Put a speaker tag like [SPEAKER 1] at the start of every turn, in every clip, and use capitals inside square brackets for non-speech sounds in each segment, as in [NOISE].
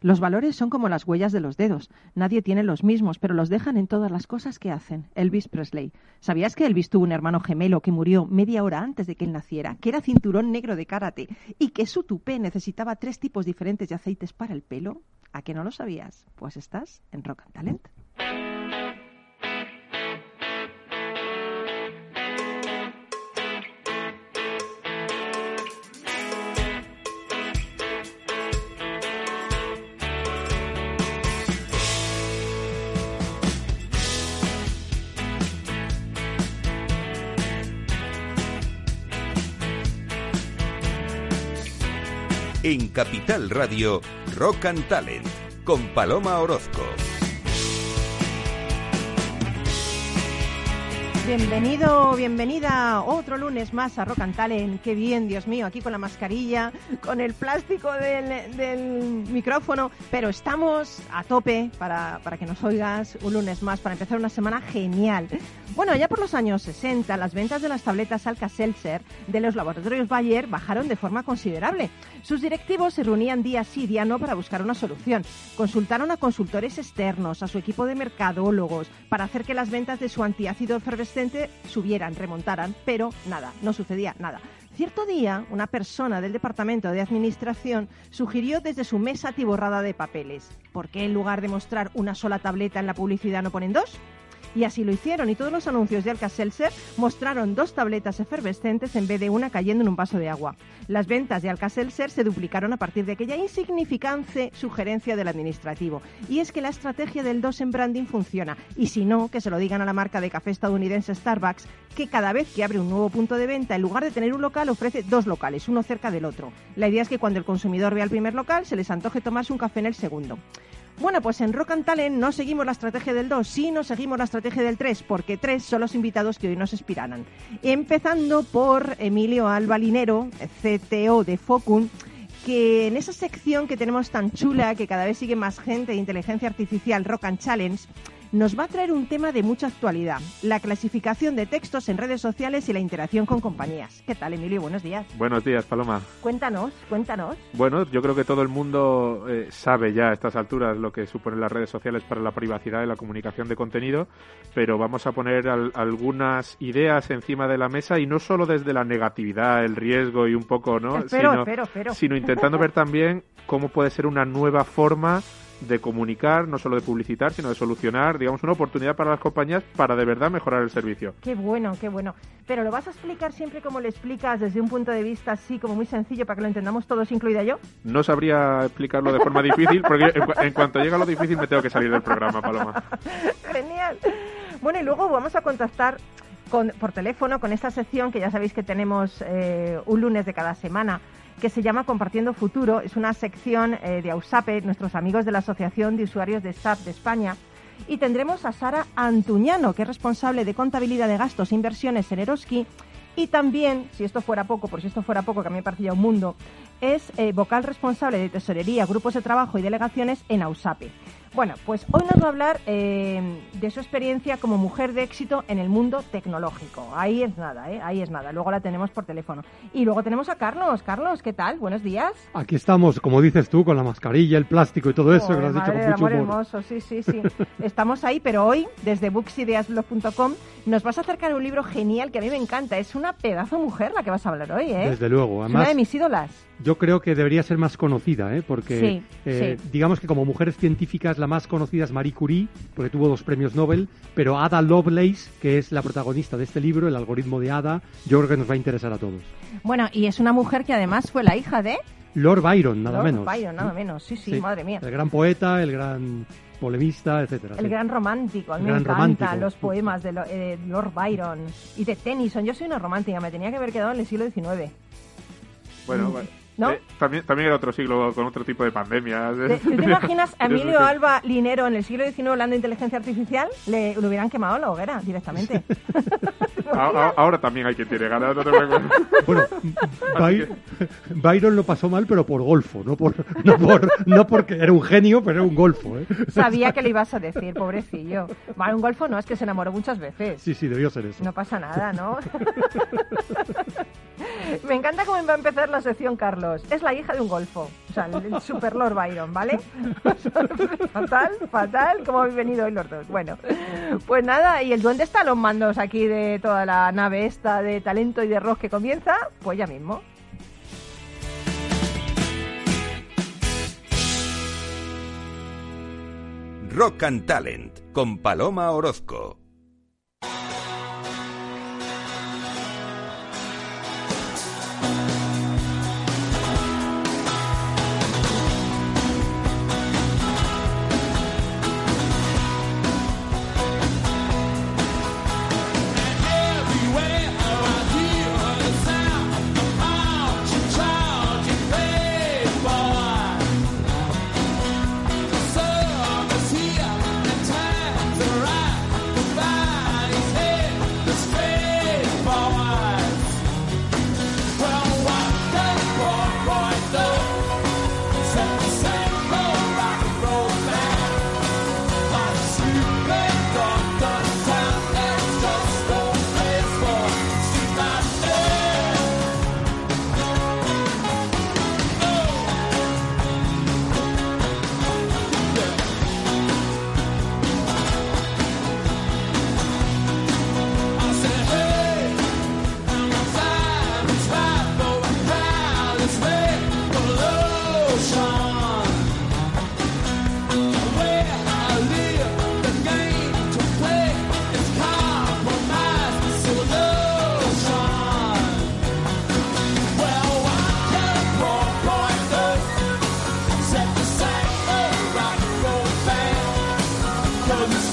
[SPEAKER 1] Los valores son como las huellas de los dedos. Nadie tiene los mismos, pero los dejan en todas las cosas que hacen. Elvis Presley. ¿Sabías que Elvis tuvo un hermano gemelo que murió media hora antes de que él naciera, que era cinturón negro de karate y que su tupé necesitaba tres tipos diferentes de aceites para el pelo? ¿A que no lo sabías? Pues estás en Rock and Talent.
[SPEAKER 2] En Capital Radio, Rock and Talent, con Paloma Orozco.
[SPEAKER 1] Bienvenido, bienvenida otro lunes más a Rock and Talent. Qué bien, Dios mío, aquí con la mascarilla, con el plástico del, micrófono, pero estamos a tope para, para, que nos oigas un lunes más, para empezar una semana genial. Bueno, ya por los años 60, las ventas de las tabletas Alka-Seltzer de los laboratorios Bayer bajaron de forma considerable. Sus directivos se reunían día sí, día no para buscar una solución. Consultaron a consultores externos, a su equipo de mercadólogos, para hacer que las ventas de su antiácido efervescente subieran, remontaran, pero nada, no sucedía nada. Cierto día, una persona del Departamento de Administración sugirió desde su mesa tiborrada de papeles, ¿por qué en lugar de mostrar una sola tableta en la publicidad no ponen dos? Y así lo hicieron, y todos los anuncios de Alka-Seltzer mostraron dos tabletas efervescentes en vez de una cayendo en un vaso de agua. Las ventas de Alka-Seltzer se duplicaron a partir de aquella insignificante sugerencia del administrativo. Y es que la estrategia del dos en branding funciona. Y si no, que se lo digan a la marca de café estadounidense Starbucks, que cada vez que abre un nuevo punto de venta, en lugar de tener un local, ofrece dos locales, uno cerca del otro. La idea es que cuando el consumidor vea el primer local, se les antoje tomarse un café en el segundo. Bueno, pues en Rock and Talent no seguimos la estrategia del 2, sino seguimos la estrategia del 3, porque tres son los invitados que hoy nos inspirarán. Empezando por Emilio Alba Linero, CTO de Focun, que en esa sección que tenemos tan chula, que cada vez sigue más gente de inteligencia artificial, Rock and Challenge, nos va a traer un tema de mucha actualidad, la clasificación de textos en redes sociales y la interacción con compañías. ¿Qué tal, Emilio? Buenos días.
[SPEAKER 3] Buenos días, Paloma.
[SPEAKER 1] Cuéntanos, cuéntanos.
[SPEAKER 3] Bueno, yo creo que todo el mundo eh, sabe ya a estas alturas lo que suponen las redes sociales para la privacidad y la comunicación de contenido, pero vamos a poner al, algunas ideas encima de la mesa y no solo desde la negatividad, el riesgo y un poco, ¿no?
[SPEAKER 1] Espero,
[SPEAKER 3] sino,
[SPEAKER 1] espero, espero.
[SPEAKER 3] sino intentando ver también cómo puede ser una nueva forma de comunicar, no solo de publicitar, sino de solucionar, digamos, una oportunidad para las compañías para de verdad mejorar el servicio.
[SPEAKER 1] Qué bueno, qué bueno. Pero lo vas a explicar siempre como le explicas desde un punto de vista así, como muy sencillo, para que lo entendamos todos, incluida yo.
[SPEAKER 3] No sabría explicarlo de forma difícil, porque en, en cuanto llega lo difícil me tengo que salir del programa, Paloma. [LAUGHS]
[SPEAKER 1] Genial. Bueno, y luego vamos a contactar con, por teléfono con esta sección que ya sabéis que tenemos eh, un lunes de cada semana que se llama Compartiendo Futuro. Es una sección eh, de AUSAPE, nuestros amigos de la Asociación de Usuarios de SAP de España. Y tendremos a Sara Antuñano, que es responsable de contabilidad de gastos e inversiones en Eroski. Y también, si esto fuera poco, por si esto fuera poco, que a mí me parece ya un mundo, es eh, vocal responsable de tesorería, grupos de trabajo y delegaciones en AUSAPE. Bueno, pues hoy nos va a hablar eh, de su experiencia como mujer de éxito en el mundo tecnológico. Ahí es nada, ¿eh? Ahí es nada. Luego la tenemos por teléfono. Y luego tenemos a Carlos. Carlos, ¿qué tal? Buenos días.
[SPEAKER 4] Aquí estamos, como dices tú, con la mascarilla, el plástico y todo eso,
[SPEAKER 1] Joder,
[SPEAKER 4] que lo has dicho con mucho
[SPEAKER 1] amor
[SPEAKER 4] humor.
[SPEAKER 1] hermoso, sí, sí, sí. [LAUGHS] Estamos ahí, pero hoy, desde booksideasblog.com, nos vas a acercar un libro genial que a mí me encanta. Es una pedazo mujer la que vas a hablar hoy, ¿eh?
[SPEAKER 4] Desde luego.
[SPEAKER 1] es una
[SPEAKER 4] Además,
[SPEAKER 1] de mis ídolas.
[SPEAKER 4] yo creo que debería ser más conocida, ¿eh? porque
[SPEAKER 1] Sí,
[SPEAKER 4] eh,
[SPEAKER 1] sí.
[SPEAKER 4] digamos que como mujeres científicas la más conocida es Marie Curie, porque tuvo dos premios Nobel, pero Ada Lovelace, que es la protagonista de este libro, el algoritmo de Ada, yo creo que nos va a interesar a todos.
[SPEAKER 1] Bueno, y es una mujer que además fue la hija de
[SPEAKER 4] Lord Byron, nada
[SPEAKER 1] Lord
[SPEAKER 4] menos.
[SPEAKER 1] Byron, nada menos. Sí, sí, madre mía.
[SPEAKER 4] El gran poeta, el gran polemista, etcétera.
[SPEAKER 1] El
[SPEAKER 4] sí.
[SPEAKER 1] gran romántico, a mí me
[SPEAKER 4] romántico.
[SPEAKER 1] los poemas de eh, Lord Byron y de Tennyson. Yo soy una romántica, me tenía que haber quedado en el siglo XIX.
[SPEAKER 3] Bueno, bueno.
[SPEAKER 1] ¿No?
[SPEAKER 3] Eh, también, también era otro siglo con otro tipo de pandemias.
[SPEAKER 1] ¿Te, ¿tú te [LAUGHS] imaginas a Emilio Alba Linero en el siglo XIX hablando de inteligencia artificial? Le, le hubieran quemado la hoguera directamente. [LAUGHS]
[SPEAKER 3] A- a- ahora también hay quien tiene ganas, no te preocupes.
[SPEAKER 4] Bueno, By- Byron lo pasó mal, pero por golfo, no por, no por, no porque era un genio, pero era un golfo, ¿eh?
[SPEAKER 1] Sabía que le ibas a decir, pobrecillo. Bueno, un golfo no, es que se enamoró muchas veces.
[SPEAKER 4] Sí, sí, debió ser eso.
[SPEAKER 1] No pasa nada, ¿no? [LAUGHS] Me encanta cómo va a empezar la sección, Carlos. Es la hija de un golfo. O sea, el, Super Lord Byron, ¿vale? [LAUGHS] fatal, fatal, como habéis venido hoy los dos. Bueno, pues nada, y el duende está a los mandos aquí de toda la nave esta de talento y de rock que comienza, pues ya mismo.
[SPEAKER 5] Rock and Talent con Paloma Orozco.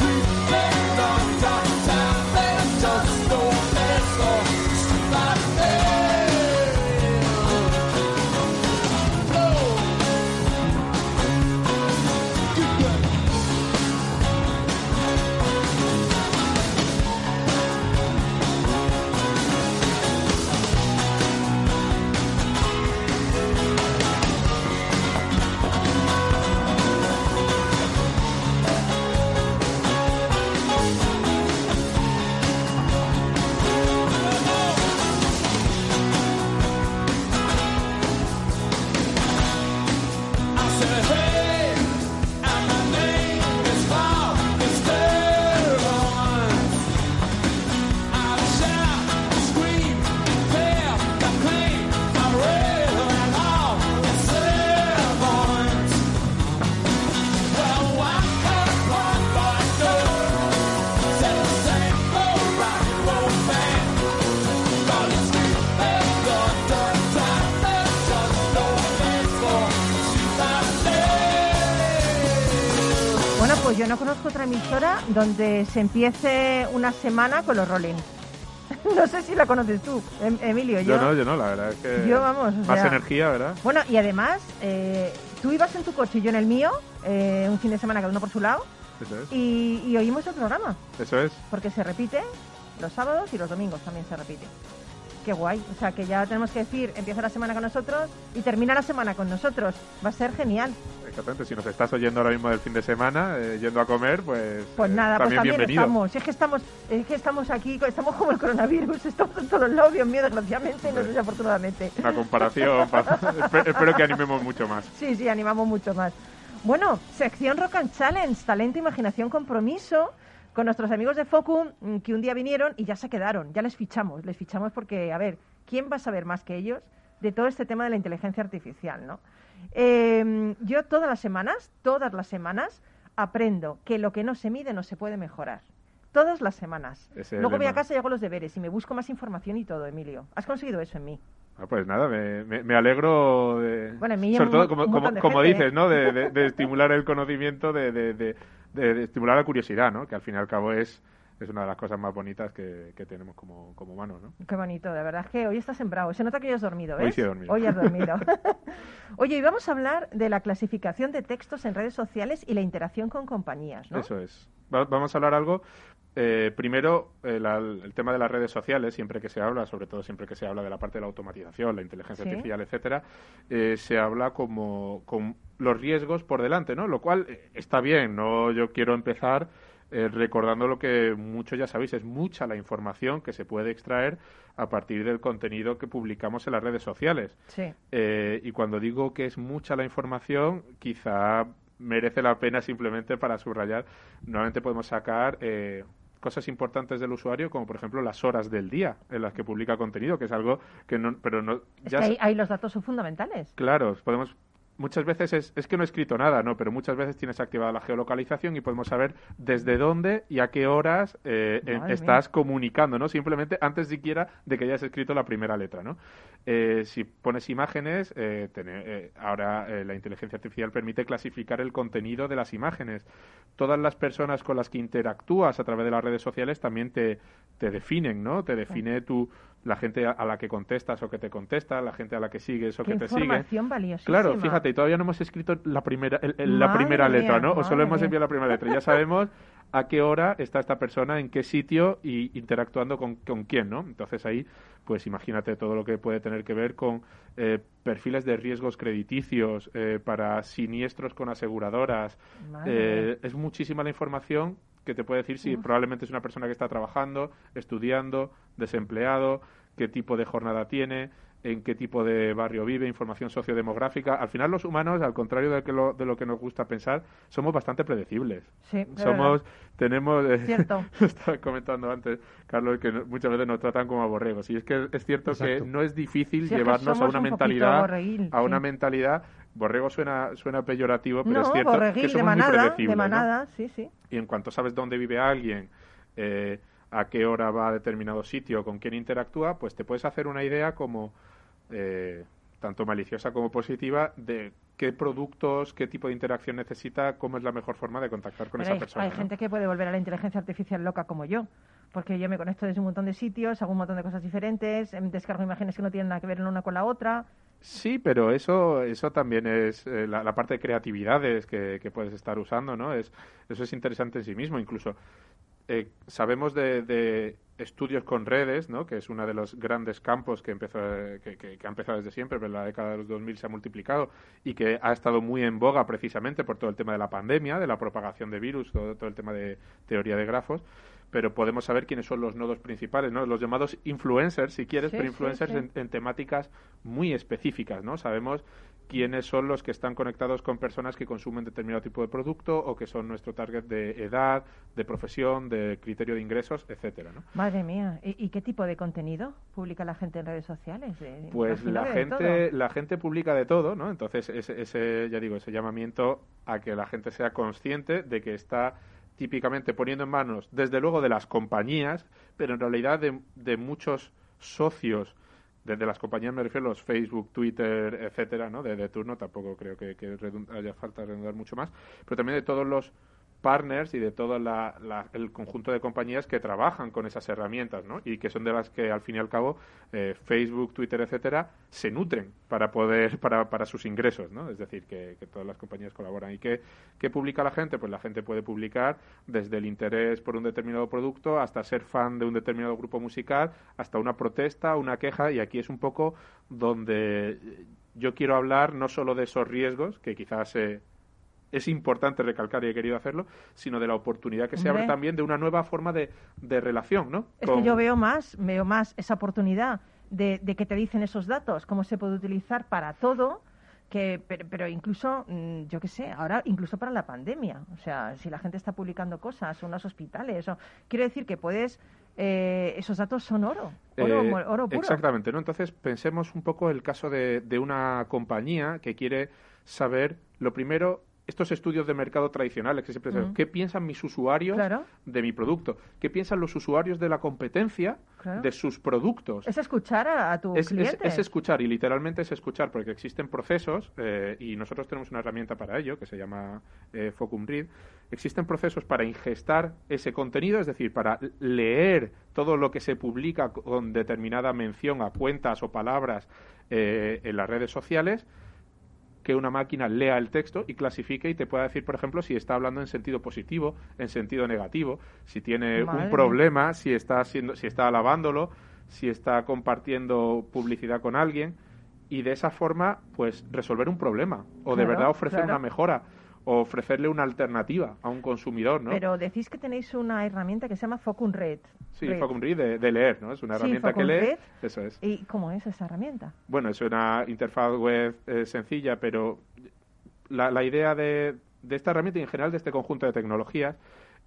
[SPEAKER 1] Bueno, donde se empiece una semana con los Rolling. [LAUGHS] no sé si la conoces tú, Em- Emilio.
[SPEAKER 3] Yo no, yo no, la verdad es que.
[SPEAKER 1] Yo, vamos,
[SPEAKER 3] Más
[SPEAKER 1] sea-
[SPEAKER 3] energía, ¿verdad?
[SPEAKER 1] Bueno, y además, eh, tú ibas en tu coche y yo en el mío, eh, un fin de semana cada uno por su lado,
[SPEAKER 3] Eso es.
[SPEAKER 1] y, y oímos el programa,
[SPEAKER 3] Eso es.
[SPEAKER 1] porque se repite los sábados y los domingos también se repite. Qué guay, o sea que ya tenemos que decir, empieza la semana con nosotros y termina la semana con nosotros. Va a ser genial.
[SPEAKER 3] Exactamente. Si nos estás oyendo ahora mismo del fin de semana, eh, yendo a comer, pues.
[SPEAKER 1] Pues
[SPEAKER 3] eh,
[SPEAKER 1] nada, pues
[SPEAKER 3] también
[SPEAKER 1] también
[SPEAKER 3] bienvenido.
[SPEAKER 1] estamos. Es que estamos, es que estamos aquí, estamos como el coronavirus, [LAUGHS] estamos en todos lados, Dios mío, desgraciadamente, no sé si afortunadamente.
[SPEAKER 3] Una comparación. [LAUGHS] pa- espe- espero que animemos mucho más.
[SPEAKER 1] Sí, sí, animamos mucho más. Bueno, sección Rock and Challenge, talento, imaginación, compromiso, con nuestros amigos de Focum, mm, que un día vinieron y ya se quedaron, ya les fichamos, les fichamos porque, a ver, ¿quién va a saber más que ellos de todo este tema de la inteligencia artificial, no? Eh, yo todas las semanas, todas las semanas, aprendo que lo que no se mide no se puede mejorar. Todas las semanas. Luego voy a casa y hago los deberes y me busco más información y todo, Emilio. ¿Has conseguido eso en mí?
[SPEAKER 3] Ah, pues nada, me, me, me alegro de...
[SPEAKER 1] Bueno, a
[SPEAKER 3] sobre todo, como, como, como
[SPEAKER 1] gente,
[SPEAKER 3] dices,
[SPEAKER 1] ¿eh?
[SPEAKER 3] ¿no? De, de- [LAUGHS] de estimular el conocimiento, de, de, estimular la curiosidad, ¿no? Que al fin y al cabo es, es una de las cosas más bonitas que, que tenemos como, como humanos, ¿no?
[SPEAKER 1] Qué bonito, de verdad es que hoy estás sembrado. Se nota que hoy has dormido,
[SPEAKER 3] Hoy
[SPEAKER 1] ¿ves?
[SPEAKER 3] sí he dormido.
[SPEAKER 1] Hoy has dormido. [LAUGHS] [LAUGHS] Oye, y vamos a hablar de la clasificación de textos en redes sociales y la interacción con compañías, ¿no?
[SPEAKER 3] Eso es. Va- vamos a hablar algo. Eh, primero, eh, la- el tema de las redes sociales, siempre que se habla, sobre todo siempre que se habla de la parte de la automatización, la inteligencia
[SPEAKER 1] Sí.
[SPEAKER 3] artificial, etcétera, eh, se habla como con los riesgos por delante, ¿no? Lo cual eh, está bien. No, yo quiero empezar eh, recordando lo que muchos ya sabéis, es mucha la información que se puede extraer a partir del contenido que publicamos en las redes sociales.
[SPEAKER 1] Sí.
[SPEAKER 3] Eh, y cuando digo que es mucha la información, quizá merece la pena simplemente para subrayar. Normalmente podemos sacar eh, cosas importantes del usuario, como por ejemplo las horas del día en las que publica contenido, que es algo que no, pero no.
[SPEAKER 1] Es
[SPEAKER 3] ya
[SPEAKER 1] que
[SPEAKER 3] s-
[SPEAKER 1] ahí, ahí los datos son fundamentales.
[SPEAKER 3] Claro, podemos. Muchas veces es, es que no he escrito nada, ¿no? Pero muchas veces tienes activada la geolocalización y podemos saber desde dónde y a qué horas eh, estás comunicando, ¿no? Simplemente antes siquiera de que hayas escrito la primera letra, ¿no? Eh, si pones imágenes, eh, eh, ahora eh, la inteligencia artificial permite clasificar el contenido de las imágenes. Todas las personas con las que interactúas a través de las redes sociales también te, te definen, ¿no? Te define tu, la gente a, la que contestas o que te contesta, la gente a la que sigues o
[SPEAKER 1] Qué
[SPEAKER 3] que te sigue.
[SPEAKER 1] información valiosísima.
[SPEAKER 3] Claro, fíjate, y todavía no hemos escrito la primera, el- el- la primera letra, ¿no? O solo hemos enviado la primera letra. Ya sabemos a qué hora está esta persona, en qué sitio y interactuando con, con quién, ¿no? Entonces ahí, pues imagínate todo lo que puede tener que ver con eh, perfiles de riesgos crediticios eh, para siniestros con aseguradoras. Eh, es muchísima la información que te puede decir si probablemente es una persona que está trabajando, estudiando, desempleado, qué tipo de jornada tiene, en qué tipo de barrio vive, información sociodemográfica. Al final los humanos, al contrario de, que lo, de lo que nos gusta pensar, somos bastante predecibles.
[SPEAKER 1] Sí, de
[SPEAKER 3] Somos, tenemos, eh,
[SPEAKER 1] Cierto. [LAUGHS]
[SPEAKER 3] estaba comentando antes, Carlos, que no- muchas veces nos tratan como a borregos. Y es que es cierto
[SPEAKER 4] Exacto.
[SPEAKER 3] que no es difícil
[SPEAKER 1] Sí, es que
[SPEAKER 3] llevarnos a una
[SPEAKER 1] un
[SPEAKER 3] mentalidad,
[SPEAKER 1] borreguil,
[SPEAKER 3] a una
[SPEAKER 1] sí.
[SPEAKER 3] mentalidad. Borrego suena, suena peyorativo, pero
[SPEAKER 1] no,
[SPEAKER 3] es cierto
[SPEAKER 1] borreguil,
[SPEAKER 3] que
[SPEAKER 1] de
[SPEAKER 3] somos muy
[SPEAKER 1] manada,
[SPEAKER 3] predecibles.
[SPEAKER 1] de
[SPEAKER 3] ¿no?
[SPEAKER 1] manada, sí, sí.
[SPEAKER 3] y en cuanto sabes dónde vive alguien, eh, a qué hora va a determinado sitio, con quién interactúa, pues te puedes hacer una idea como eh, tanto maliciosa como positiva de qué productos, qué tipo de interacción necesita, cómo es la mejor forma de contactar con
[SPEAKER 1] Pero
[SPEAKER 3] esa
[SPEAKER 1] hay,
[SPEAKER 3] persona.
[SPEAKER 1] hay
[SPEAKER 3] ¿no?
[SPEAKER 1] gente que puede volver a la inteligencia artificial loca como yo, porque yo me conecto desde un montón de sitios, hago un montón de cosas diferentes, em, descargo imágenes que no tienen nada que ver la una con la otra.
[SPEAKER 3] Sí, pero eso, eso también es eh, la, la parte de creatividades que, que puedes estar usando, ¿no? Es, eso es interesante en sí mismo. Incluso eh, sabemos de, de estudios con redes, ¿no? Que es uno de los grandes campos que, empezó, eh, que, que- que ha empezado desde siempre, pero en la década de los 2000 se ha multiplicado y que ha estado muy en boga precisamente por todo el tema de la pandemia, de la propagación de virus, todo, todo el tema de teoría de grafos. Pero podemos saber quiénes son los nodos principales, ¿no? Los llamados influencers, si quieres,
[SPEAKER 1] Sí,
[SPEAKER 3] pero influencers
[SPEAKER 1] sí.
[SPEAKER 3] en, en temáticas muy específicas, ¿no? Sabemos quiénes son los que están conectados con personas que consumen determinado tipo de producto o que son nuestro target de edad, de profesión, de criterio de ingresos, etcétera, ¿no?
[SPEAKER 1] Madre mía, ¿y, y qué tipo de contenido publica la gente en redes sociales? De-
[SPEAKER 3] Pues la gente, la gente publica de todo, ¿no? Entonces ese, ese, ya digo, ese llamamiento a que la gente sea consciente de que está típicamente poniendo en manos, desde luego, de las compañías, pero en realidad de, de muchos socios desde las compañías me refiero a los Facebook, Twitter, etcétera, ¿no? De, de turno, tampoco creo que, que haya falta redundar mucho más, pero también de todos los partners y de todo la- la- el conjunto de compañías que trabajan con esas herramientas, ¿no? Y que son de las que al fin y al cabo eh, Facebook, Twitter, etcétera, se nutren para poder [LAUGHS] para, para sus ingresos, ¿no? Es decir, que, todas las compañías colaboran. ¿Y qué, qué publica la gente? Pues la gente puede publicar desde el interés por un determinado producto hasta ser fan de un determinado grupo musical, hasta una protesta, una queja, y aquí es un poco donde yo quiero hablar no solo de esos riesgos, que quizás eh, es importante recalcar y he querido hacerlo, sino de la oportunidad que se abre también de una nueva forma de, de relación, ¿no?
[SPEAKER 1] Es
[SPEAKER 3] Con-
[SPEAKER 1] que yo veo más, veo más esa oportunidad de, de que te dicen esos datos, cómo se puede utilizar para todo, que, pero, pero incluso, mm, yo qué sé, ahora incluso para la pandemia. O sea, si la gente está publicando cosas, los hospitales, o, quiero decir que puedes, eh, esos datos son oro, oro,
[SPEAKER 3] Eh,
[SPEAKER 1] oro puro.
[SPEAKER 3] Exactamente, ¿no? Entonces pensemos un poco el caso de, de una compañía que quiere saber, lo primero, estos estudios de mercado tradicionales que siempre se-
[SPEAKER 1] Mm.
[SPEAKER 3] ¿qué piensan mis usuarios
[SPEAKER 1] Claro.
[SPEAKER 3] de mi producto? ¿Qué piensan los usuarios de la competencia
[SPEAKER 1] Claro.
[SPEAKER 3] de sus productos?
[SPEAKER 1] Es escuchar a, a tu
[SPEAKER 3] es, es-
[SPEAKER 1] cliente.
[SPEAKER 3] es escuchar y literalmente es escuchar porque existen procesos eh, y nosotros tenemos una herramienta para ello que se llama eh, Focum Read. Existen procesos para ingestar ese contenido, es decir, para leer todo lo que se publica con determinada mención a cuentas o palabras eh, en las redes sociales que una máquina lea el texto y clasifique y te pueda decir, por ejemplo, si está hablando en sentido positivo, en sentido negativo, si tiene
[SPEAKER 1] Madre
[SPEAKER 3] un problema, si está siendo, si está alabándolo, si está compartiendo publicidad con alguien y de esa forma, pues resolver un problema o de verdad ofrecer
[SPEAKER 1] claro.
[SPEAKER 3] una mejora o ofrecerle una alternativa a un consumidor, ¿no?
[SPEAKER 1] Pero decís que tenéis una herramienta que se llama Focus Red.
[SPEAKER 3] Sí, Focus Red de, leer, ¿no? Es una herramienta que lee. Eso es.
[SPEAKER 1] ¿Y cómo es esa herramienta?
[SPEAKER 3] Bueno, es una interfaz web eh, sencilla, pero la, la idea de, de esta herramienta y en general de este conjunto de tecnologías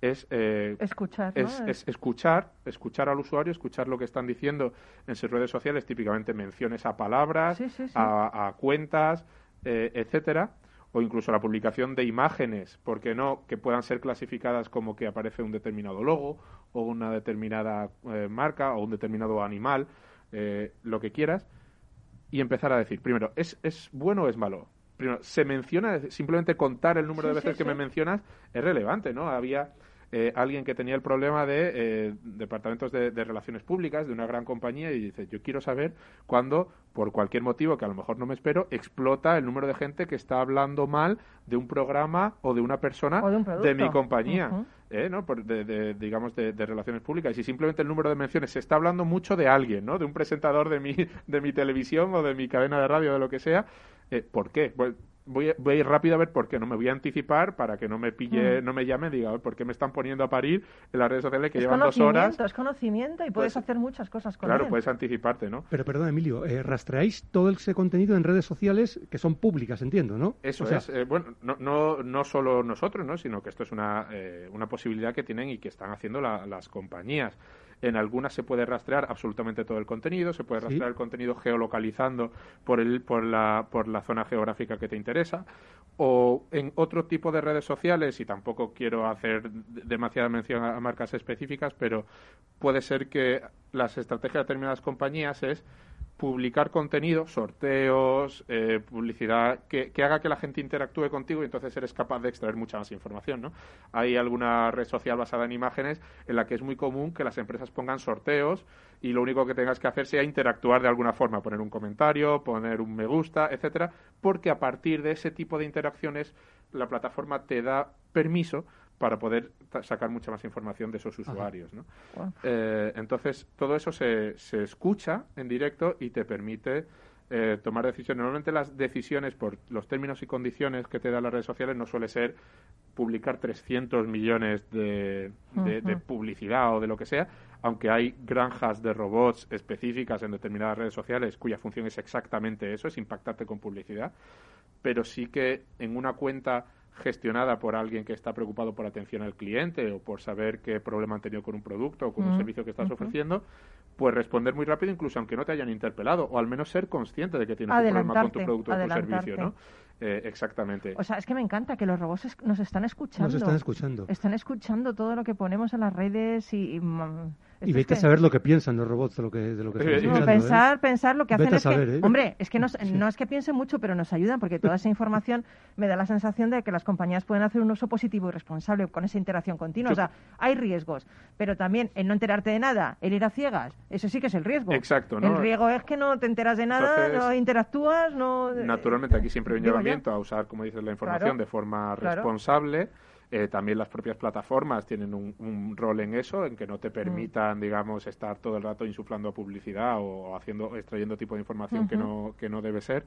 [SPEAKER 3] es,
[SPEAKER 1] eh, escuchar,
[SPEAKER 3] es, escuchar, escuchar al usuario, escuchar lo que están diciendo en sus redes sociales, típicamente menciones a palabras, A, cuentas, eh, etcétera, o incluso la publicación de imágenes, porque no, que puedan ser clasificadas como que aparece un determinado logo o una determinada eh, marca o un determinado animal, lo que quieras, y empezar a decir, primero, ¿es, es bueno o es malo? Primero, se menciona, simplemente contar el número de veces que me mencionas es relevante, ¿no? Había eh, alguien que tenía el problema de eh, departamentos de, relaciones públicas de una gran compañía y dice, yo quiero saber cuándo, por cualquier motivo que a lo mejor no me espero, explota el número de gente que está hablando mal de un programa o de una persona de, mi compañía. Eh, ¿no? de, digamos, de, relaciones públicas. Y simplemente el número de menciones se está hablando mucho de alguien, ¿no? De un presentador de mi, de mi televisión o de mi cadena de radio, de lo que sea. ¿Por qué? Voy a, voy a, ir rápido a ver por qué, no me voy a anticipar para que no me pille, mm. no me llame y diga, ¿por qué me están poniendo a parir en las redes sociales que llevan dos horas?
[SPEAKER 1] Es conocimiento y puedes pues, hacer muchas cosas con
[SPEAKER 3] Claro, puedes anticiparte, ¿no?
[SPEAKER 4] Pero perdón, Emilio, eh, rastreáis todo ese contenido en redes sociales que son públicas, entiendo, ¿no?
[SPEAKER 3] Eso es, eh, bueno, no, no, no solo nosotros, ¿no? Sino que esto es una, eh, una posibilidad que tienen y que están haciendo las compañías. En algunas se puede rastrear absolutamente todo el contenido, se puede rastrear el contenido geolocalizando por, el, por, la, por la zona geográfica que te interesa. O en otro tipo de redes sociales, y tampoco quiero hacer demasiada mención a marcas específicas, pero puede ser que las estrategias de determinadas compañías es publicar contenido, sorteos, eh, publicidad, que, haga que la gente interactúe contigo y entonces eres capaz de extraer mucha más información, ¿no? Hay alguna red social basada en imágenes en la que es muy común que las empresas pongan sorteos y lo único que tengas que hacer sea interactuar de alguna forma, poner un comentario, poner un me gusta, etcétera, porque a partir de ese tipo de interacciones la plataforma te da permiso para poder sacar mucha más información de esos usuarios. ¿no? Eh, entonces, todo eso se, se escucha en directo y te permite eh, tomar decisiones. Normalmente las decisiones por los términos y condiciones que te dan las redes sociales no suele ser publicar 300 millones de, de, publicidad o de lo que sea, aunque hay granjas de robots específicas en determinadas redes sociales cuya función es exactamente eso, es impactarte con publicidad, pero sí que en una cuenta gestionada por alguien que está preocupado por atención al cliente o por saber qué problema han tenido con un producto o con un servicio que estás ofreciendo, pues responder muy rápido incluso aunque no te hayan interpelado o al menos ser consciente de que tienes un problema con tu producto o tu servicio, ¿no? Eh, exactamente.
[SPEAKER 1] O sea, es que me encanta que los robots nos están escuchando.
[SPEAKER 4] Nos están escuchando.
[SPEAKER 1] Están escuchando todo lo que ponemos en las redes y...
[SPEAKER 4] y, vete a saber lo que piensan los robots de lo que, de lo que
[SPEAKER 1] están ¿eh? pensar, pensar lo que hacen es que, ¿eh? hombre, es que no es que piensen mucho, pero nos ayudan porque toda esa información me da la sensación de que las compañías pueden hacer un uso positivo y responsable con esa interacción continua. O sea, hay riesgos, pero también el no enterarte de nada, el ir a ciegas, eso sí que es el riesgo.
[SPEAKER 3] Exacto,
[SPEAKER 1] El riesgo es que no te enteras de nada, no interactúas, no...
[SPEAKER 3] Naturalmente aquí siempre hay un a usar, como dices, la información de forma responsable. Eh, también las propias plataformas tienen un, rol en eso, en que no te mm. permitan, digamos, estar todo el rato insuflando publicidad o haciendo, extrayendo tipo de información que no que no debe ser.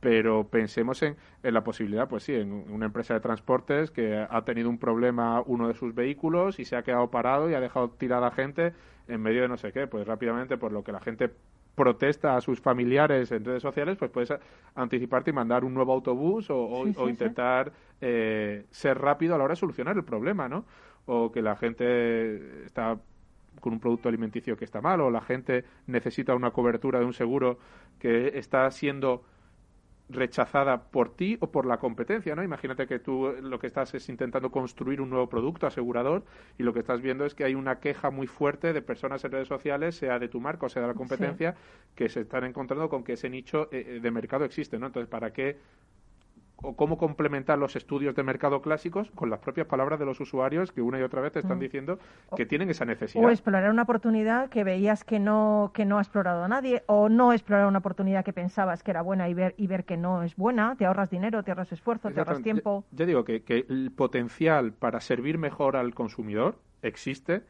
[SPEAKER 3] Pero pensemos en, en, la posibilidad, pues sí, en una empresa de transportes que ha tenido un problema uno de sus vehículos y se ha quedado parado y ha dejado tirada gente en medio de no sé qué, pues rápidamente por lo que la gente protesta a sus familiares en redes sociales, pues puedes anticiparte y mandar un nuevo autobús o, intentar eh, ser rápido a la hora de solucionar el problema, ¿no? O que la gente está con un producto alimenticio que está mal o la gente necesita una cobertura de un seguro que está siendo rechazada por ti o por la competencia, ¿no? Imagínate que tú lo que estás es intentando construir un nuevo producto asegurador y lo que estás viendo es que hay una queja muy fuerte de personas en redes sociales, sea de tu marca o sea de la competencia, que se están encontrando con que ese nicho eh, de mercado existe, ¿no? Entonces, ¿para qué o cómo complementar los estudios de mercado clásicos con las propias palabras de los usuarios que una y otra vez te están mm. diciendo que tienen esa necesidad.
[SPEAKER 1] O explorar una oportunidad que veías que no que no ha explorado nadie o no explorar una oportunidad que pensabas que era buena y ver y ver que no es buena, te ahorras dinero, te ahorras esfuerzo, te ahorras tiempo.
[SPEAKER 3] Ya, digo que, que el potencial para servir mejor al consumidor existe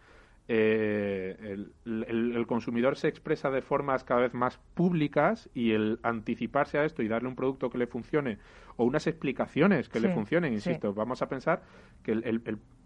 [SPEAKER 3] eh, el, el, consumidor se expresa de formas cada vez más públicas y el anticiparse a esto y darle un producto que le funcione o unas explicaciones que le funcionen, insisto, vamos a pensar que el,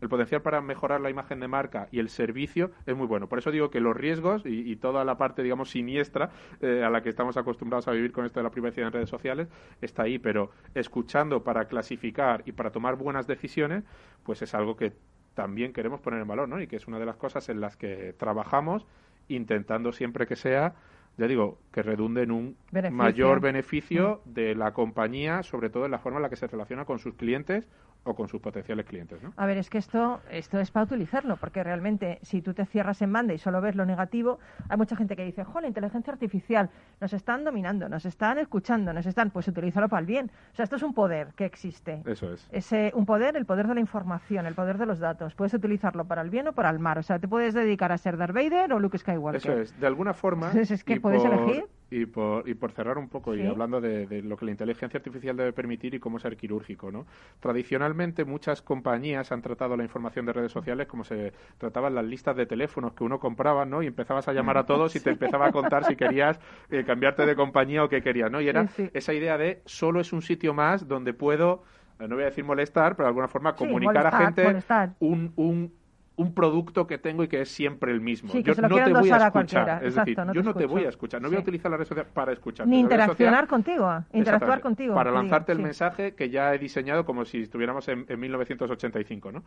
[SPEAKER 3] potencial para mejorar la imagen de marca y el servicio es muy bueno. Por eso digo que los riesgos y, toda la parte, digamos, siniestra eh, a la que estamos acostumbrados a vivir con esto de la privacidad en redes sociales está ahí, pero escuchando para clasificar y para tomar buenas decisiones, pues es algo que también queremos poner en valor, ¿no? Y que es una de las cosas en las que trabajamos intentando siempre que sea ya digo, que redunde en un mayor beneficio mm. de la compañía, sobre todo en la forma en la que se relaciona con sus clientes o con sus potenciales clientes. ¿no?
[SPEAKER 1] A ver, es que esto, esto es para utilizarlo, porque realmente si tú te cierras en banda y solo ves lo negativo, hay mucha gente que dice, jo, la inteligencia artificial, nos están dominando, nos están escuchando, nos están, pues utilízalo para el bien. O sea, esto es un poder que existe.
[SPEAKER 3] Eso es.
[SPEAKER 1] Ese, un poder, el poder de la información, el poder de los datos. Puedes utilizarlo para el bien o para el mal. O sea, te puedes dedicar a ser Darth Vader o Luke Skywalker.
[SPEAKER 3] Eso es. De alguna forma... [LAUGHS]
[SPEAKER 1] es que puedes elegir
[SPEAKER 3] y por, y por cerrar un poco y hablando de, lo que la inteligencia artificial debe permitir y cómo ser quirúrgico, ¿no? Tradicionalmente muchas compañías han tratado la información de redes sociales como se trataban las listas de teléfonos que uno compraba, ¿no? Y empezabas a llamar a todos y te [LAUGHS] empezaba a contar si querías eh, cambiarte de compañía o qué querías, ¿no? Y era esa idea de solo es un sitio más donde puedo eh, no voy a decir molestar, pero de alguna forma comunicar a gente un, un, un producto que tengo y que es siempre el mismo.
[SPEAKER 1] yo no te voy a escuchar.
[SPEAKER 3] es decir, yo no te voy a escuchar. No voy a utilizar la red social para escuchar.
[SPEAKER 1] Ni interaccionar contigo. Interactuar contigo.
[SPEAKER 3] Para lanzarte el mensaje que ya he diseñado como si estuviéramos en, 1985. ¿no?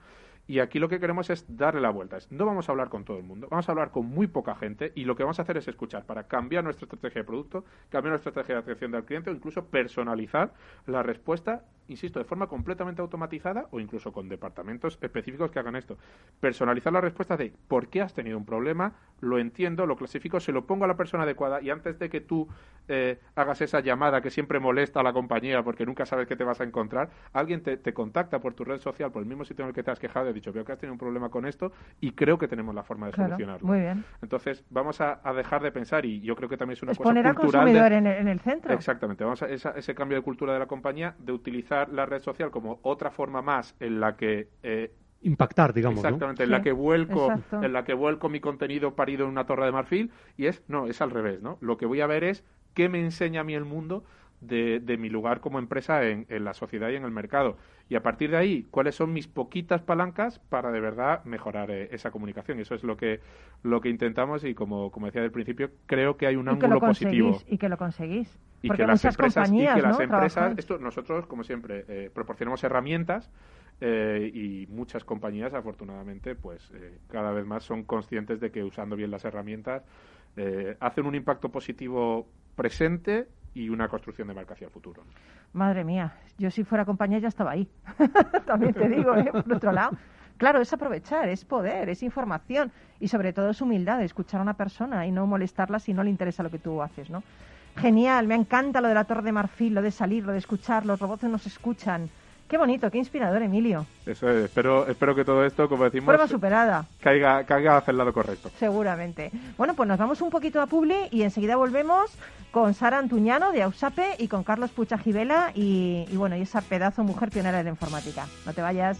[SPEAKER 3] Y aquí lo que queremos es darle la vuelta. no vamos a hablar con todo el mundo. Vamos a hablar con muy poca gente y lo que vamos a hacer es escuchar para cambiar nuestra estrategia de producto, cambiar nuestra estrategia de atención del cliente o incluso personalizar la respuesta insisto, de forma completamente automatizada o incluso con departamentos específicos que hagan esto. Personalizar la respuesta de por qué has tenido un problema, lo entiendo, lo clasifico, se lo pongo a la persona adecuada y antes de que tú eh, hagas esa llamada que siempre molesta a la compañía porque nunca sabes qué te vas a encontrar, alguien te, contacta por tu red social, por el mismo sitio en el que te has quejado y ha dicho, veo que has tenido un problema con esto y creo que tenemos la forma de solucionarlo.
[SPEAKER 1] Muy bien.
[SPEAKER 3] Entonces, vamos a, dejar de pensar y yo creo que también es una
[SPEAKER 1] es
[SPEAKER 3] cosa
[SPEAKER 1] poner
[SPEAKER 3] al
[SPEAKER 1] consumidor en, el, centro.
[SPEAKER 3] Exactamente. Vamos a ese cambio de cultura de la compañía de utilizar la red social como otra forma más en la que
[SPEAKER 4] eh, impactar, digamos.
[SPEAKER 3] Exactamente, en la que vuelco, en la que vuelco mi contenido parido en una torre de marfil y es, no, es al revés, ¿no? Lo que voy a ver es qué me enseña a mí el mundo de, de mi lugar como empresa en, en, la sociedad y en el mercado. Y a partir de ahí, cuáles son mis poquitas palancas para de verdad mejorar eh, esa comunicación. Y eso es lo que, lo que intentamos y como, como decía del principio, creo que hay un ángulo positivo.
[SPEAKER 1] Y que lo conseguís.
[SPEAKER 3] Y que las empresas, y que las empresas, esto nosotros, como siempre, eh, proporcionamos herramientas eh, y muchas compañías, afortunadamente, pues cada vez más son conscientes de que usando bien las herramientas hacen un impacto positivo presente y una construcción de marca hacia el futuro.
[SPEAKER 1] Madre mía, yo si fuera compañía ya estaba ahí. [LAUGHS] También te digo, ¿eh? por otro lado. Claro, es aprovechar, es poder, es información y sobre todo es humildad, escuchar a una persona y no molestarla si no le interesa lo que tú haces, ¿no? Genial, me encanta lo de la torre de marfil, lo de salir, lo de escuchar, los robots nos escuchan. Qué bonito, qué inspirador, Emilio.
[SPEAKER 3] Eso es, espero, espero que todo esto, como decimos,
[SPEAKER 1] Prueba superada.
[SPEAKER 3] Caiga, caiga hacia el lado correcto.
[SPEAKER 1] Seguramente. Bueno, pues nos vamos un poquito a Publi y enseguida volvemos con Sara Antuñano de Ausape y con Carlos Pucha Gibela y, y bueno, y esa pedazo mujer pionera de la informática. No te vayas.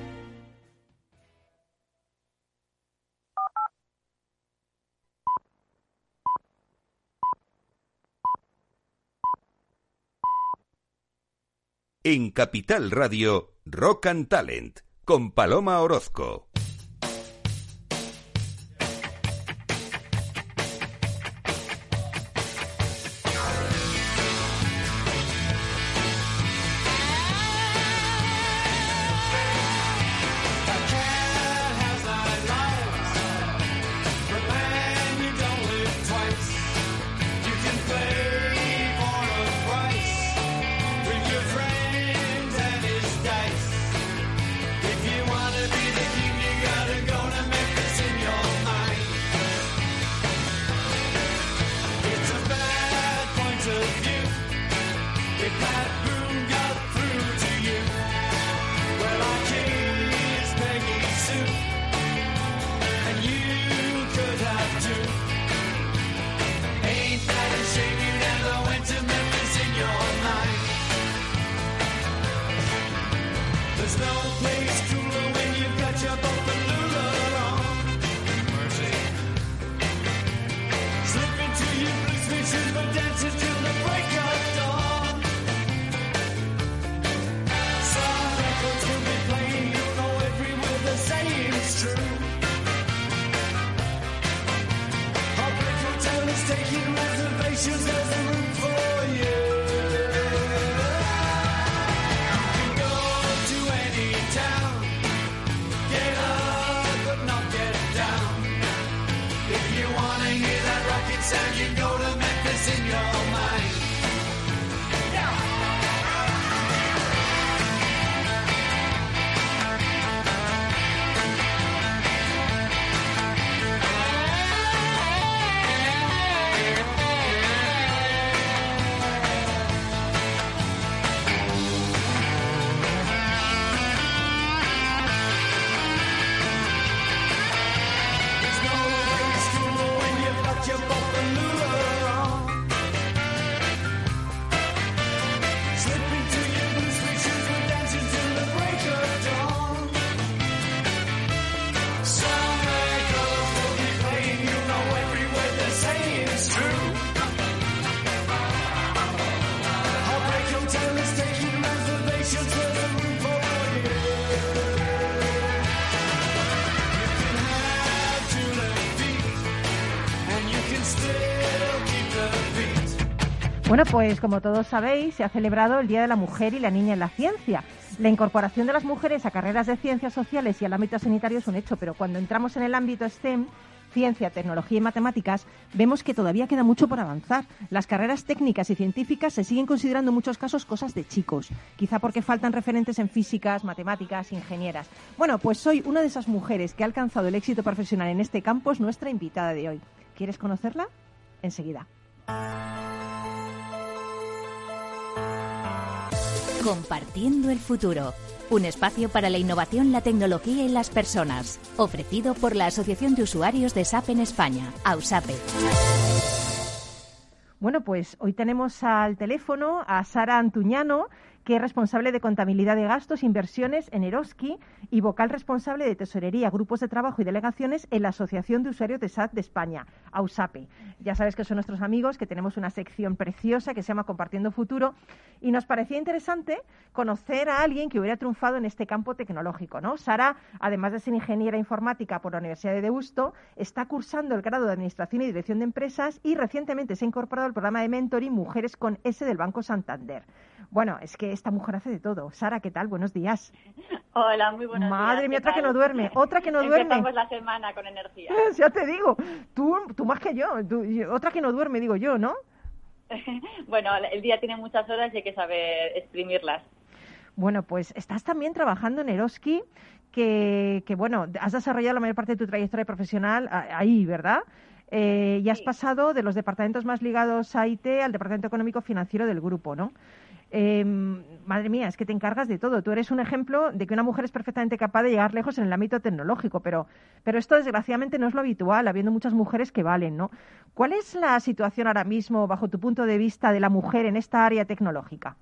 [SPEAKER 2] En Capital Radio, Rock and Talent, con Paloma Orozco. Nations.
[SPEAKER 1] Bueno, pues como todos sabéis, se ha celebrado el Día de la Mujer y la Niña en la Ciencia. La incorporación de las mujeres a carreras de ciencias sociales y al ámbito sanitario es un hecho, pero cuando entramos en el ámbito STEM, ciencia, tecnología y matemáticas, vemos que todavía queda mucho por avanzar. Las carreras técnicas y científicas se siguen considerando en muchos casos cosas de chicos, quizá porque faltan referentes en físicas, matemáticas, ingenieras. Bueno, pues soy una de esas mujeres que ha alcanzado el éxito profesional en este campo, es nuestra invitada de hoy. ¿Quieres conocerla? Enseguida.
[SPEAKER 6] Compartiendo el futuro. Un espacio para la innovación, la tecnología y las personas. Ofrecido por la Asociación de Usuarios de SAP en España, AUSAPE.
[SPEAKER 1] Bueno, pues hoy tenemos al teléfono a Sara Antuñano, que es responsable de contabilidad de gastos, inversiones en Eroski y vocal responsable de tesorería, grupos de trabajo y delegaciones en la Asociación de Usuarios de SAT de España, AUSAPE. Ya sabes que son nuestros amigos, que tenemos una sección preciosa que se llama Compartiendo Futuro y nos parecía interesante conocer a alguien que hubiera triunfado en este campo tecnológico, ¿no? Sara, además de ser ingeniera informática por la Universidad de Deusto, está cursando el grado de Administración y Dirección de Empresas y recientemente se ha incorporado al programa de mentoring Mujeres con S del Banco Santander. Bueno, es que esta mujer hace de todo. Sara, ¿qué tal? Buenos días. [LAUGHS]
[SPEAKER 7] Hola, muy buenos
[SPEAKER 1] Madre
[SPEAKER 7] días.
[SPEAKER 1] Madre mía, otra que no duerme, otra que no [LAUGHS] duerme.
[SPEAKER 7] Empezamos la semana con energía. [LAUGHS]
[SPEAKER 1] ya te digo, tú, tú más que yo, otra que no duerme, digo yo, ¿no?
[SPEAKER 7] bueno, el día tiene muchas horas y hay que saber exprimirlas.
[SPEAKER 1] Bueno, pues estás también trabajando en Eroski, que, que bueno, has desarrollado la mayor parte de tu trayectoria profesional ahí, ¿verdad? y has pasado de los departamentos más ligados a IT al departamento económico financiero del grupo, ¿no? Eh, madre mía, es que te encargas de todo. Tú eres un ejemplo de que una mujer es perfectamente capaz de llegar lejos en el ámbito tecnológico, pero, pero esto desgraciadamente no es lo habitual, habiendo muchas mujeres que valen, ¿no? ¿Cuál es la situación ahora mismo, bajo tu punto de vista, de la mujer en esta área tecnológica?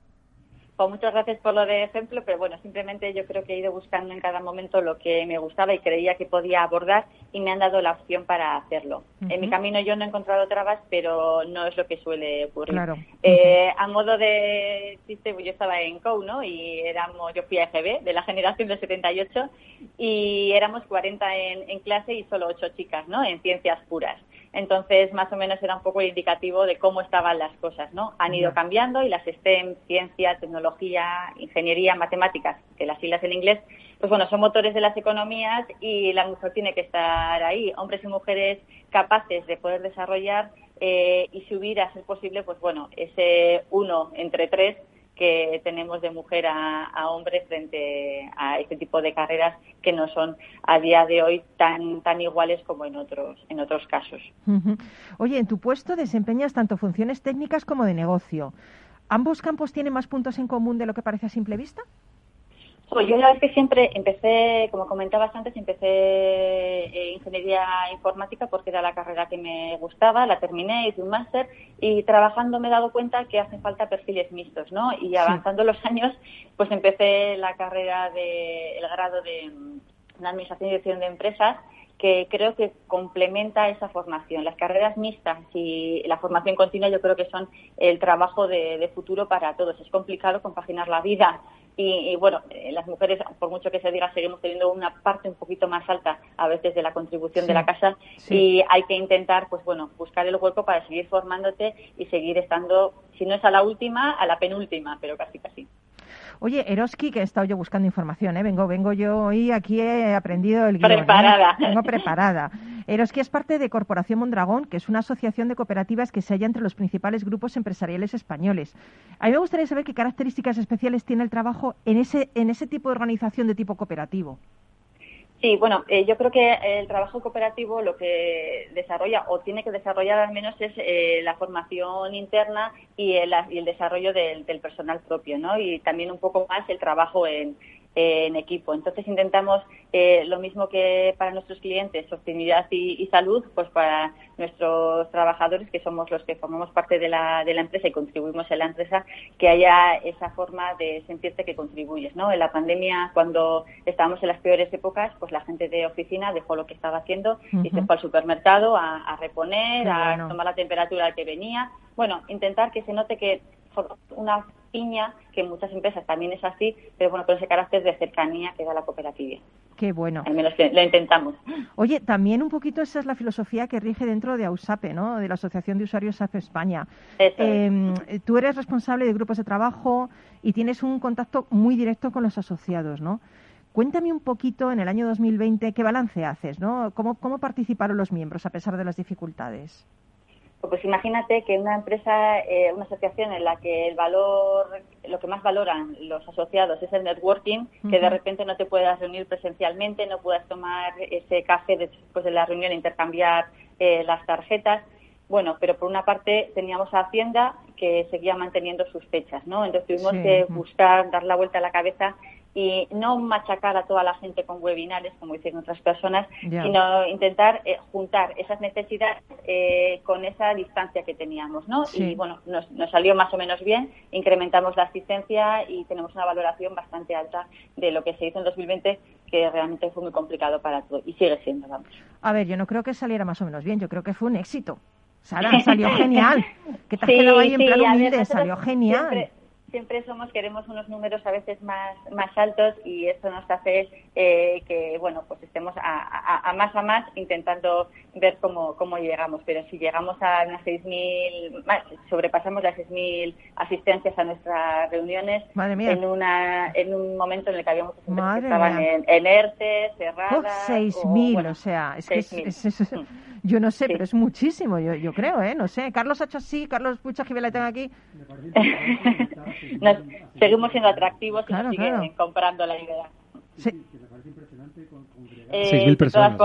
[SPEAKER 7] Pues muchas gracias por lo de ejemplo, pero bueno, simplemente yo creo que he ido buscando en cada momento lo que me gustaba y creía que podía abordar y me han dado la opción para hacerlo. En mi camino yo no he encontrado trabas, pero no es lo que suele ocurrir. Eh, a modo de chiste, yo estaba en COU, ¿no? Y éramos, yo fui a EGB, de la generación del 78, y éramos 40 en, en clase y solo 8 chicas, ¿no? En ciencias puras. Entonces, más o menos era un poco el indicativo de cómo estaban las cosas, ¿no? Han ido cambiando y las STEM, ciencia, tecnología, ingeniería, matemáticas, que las siglas en inglés, pues bueno, son motores de las economías y la mujer tiene que estar ahí. Hombres y mujeres capaces de poder desarrollar eh, y subir a ser posible, pues bueno, ese uno entre tres que tenemos de mujer a, a, hombre frente a este tipo de carreras que no son a día de hoy tan tan iguales como en otros en otros casos.
[SPEAKER 1] Oye, en tu puesto desempeñas tanto funciones técnicas como de negocio. ¿Ambos campos tienen más puntos en común de lo que parece a simple vista?
[SPEAKER 7] Pues yo la verdad es que siempre empecé, como comentabas antes, empecé eh, ingeniería informática porque era la carrera que me gustaba, la terminé, hice un máster y trabajando me he dado cuenta que hacen falta perfiles mixtos, ¿no? Y avanzando los años, pues empecé la carrera de, el grado de, de Administración y Dirección de Empresas que creo que complementa esa formación. Las carreras mixtas y la formación continua yo creo que son el trabajo de, futuro para todos. Es complicado compaginar la vida y, bueno, eh, las mujeres, por mucho que se diga, seguimos teniendo una parte un poquito más alta a veces de la contribución de la casa y hay que intentar, pues bueno, buscar el hueco para seguir formándote y seguir estando, si no es a la última, a la penúltima, pero casi casi.
[SPEAKER 1] Oye, Eroski, que he estado yo buscando información, ¿eh? vengo, vengo yo hoy aquí he aprendido el
[SPEAKER 7] guion. ¿eh? Preparada.
[SPEAKER 1] Vengo preparada. Eroski es parte de Corporación Mondragón, que es una asociación de cooperativas que se halla entre los principales grupos empresariales españoles. A mí me gustaría saber qué características especiales tiene el trabajo en ese, en ese tipo de organización de tipo cooperativo.
[SPEAKER 7] Sí, bueno, eh, yo creo que el trabajo cooperativo lo que desarrolla o tiene que desarrollar al menos es eh, la formación interna y el, desarrollo del, del, personal propio, ¿no? Y también un poco más el trabajo en, en equipo. Entonces intentamos eh, lo mismo que para nuestros clientes, sostenibilidad y, salud, pues para nuestros trabajadores, que somos los que formamos parte de la, de la empresa y contribuimos en la empresa, que haya esa forma de sentirte que contribuyes. ¿no? En la pandemia, cuando estábamos en las peores épocas, pues la gente de oficina dejó lo que estaba haciendo y se fue al supermercado a, reponer, a tomar la temperatura que venía. Bueno, intentar que se note que una piña, que en muchas empresas también es así, pero bueno, con ese carácter de cercanía que da la cooperativa.
[SPEAKER 1] Qué bueno.
[SPEAKER 7] Al menos lo intentamos.
[SPEAKER 1] Oye, también un poquito esa es la filosofía que rige dentro de AUSAPE, ¿no? De la Asociación de Usuarios APE España. Em, tú eres responsable de grupos de trabajo y tienes un contacto muy directo con los asociados, ¿no? Cuéntame un poquito en el año 2020 qué balance haces, ¿no? ¿Cómo, cómo participaron los miembros a pesar de las dificultades?
[SPEAKER 7] Pues imagínate que una empresa, eh, una asociación en la que el valor, lo que más valoran los asociados es el networking, que de repente no te puedas reunir presencialmente, no puedas tomar ese café después de la reunión, intercambiar eh, las tarjetas. Bueno, pero por una parte teníamos a Hacienda que seguía manteniendo sus fechas, ¿no? Entonces tuvimos que buscar, dar la vuelta a la cabeza y no machacar a toda la gente con webinars, como dicen otras personas, sino intentar eh, juntar esas necesidades eh, con esa distancia que teníamos, ¿no? Y bueno, nos, nos, salió más o menos bien, incrementamos la asistencia y tenemos una valoración bastante alta de lo que se hizo en 2020, que realmente fue muy complicado para todo y sigue siendo, vamos.
[SPEAKER 1] A ver, yo no creo que saliera más o menos bien, yo creo que fue un éxito. Sara, salió [LAUGHS] genial. Que te has quedado ahí en plan humilde, salió genial
[SPEAKER 7] siempre somos queremos unos números a veces más más altos y esto nos hace eh, que bueno pues estemos a, más a más intentando ver cómo, cómo llegamos pero si llegamos a unas 6.000 sobrepasamos las 6.000 asistencias a nuestras reuniones en una en un momento en el que habíamos que estaban en, en, ERTE cerradas
[SPEAKER 1] 6.000 o, sea es que es, mm. Yo no sé, pero es muchísimo, yo, yo creo, ¿eh? No sé. Carlos ha hecho así, Carlos Pucha le tengo aquí.
[SPEAKER 7] Seguimos siendo atractivos y siguen comprando la idea.
[SPEAKER 4] Sí. Eh, 6.000 personas.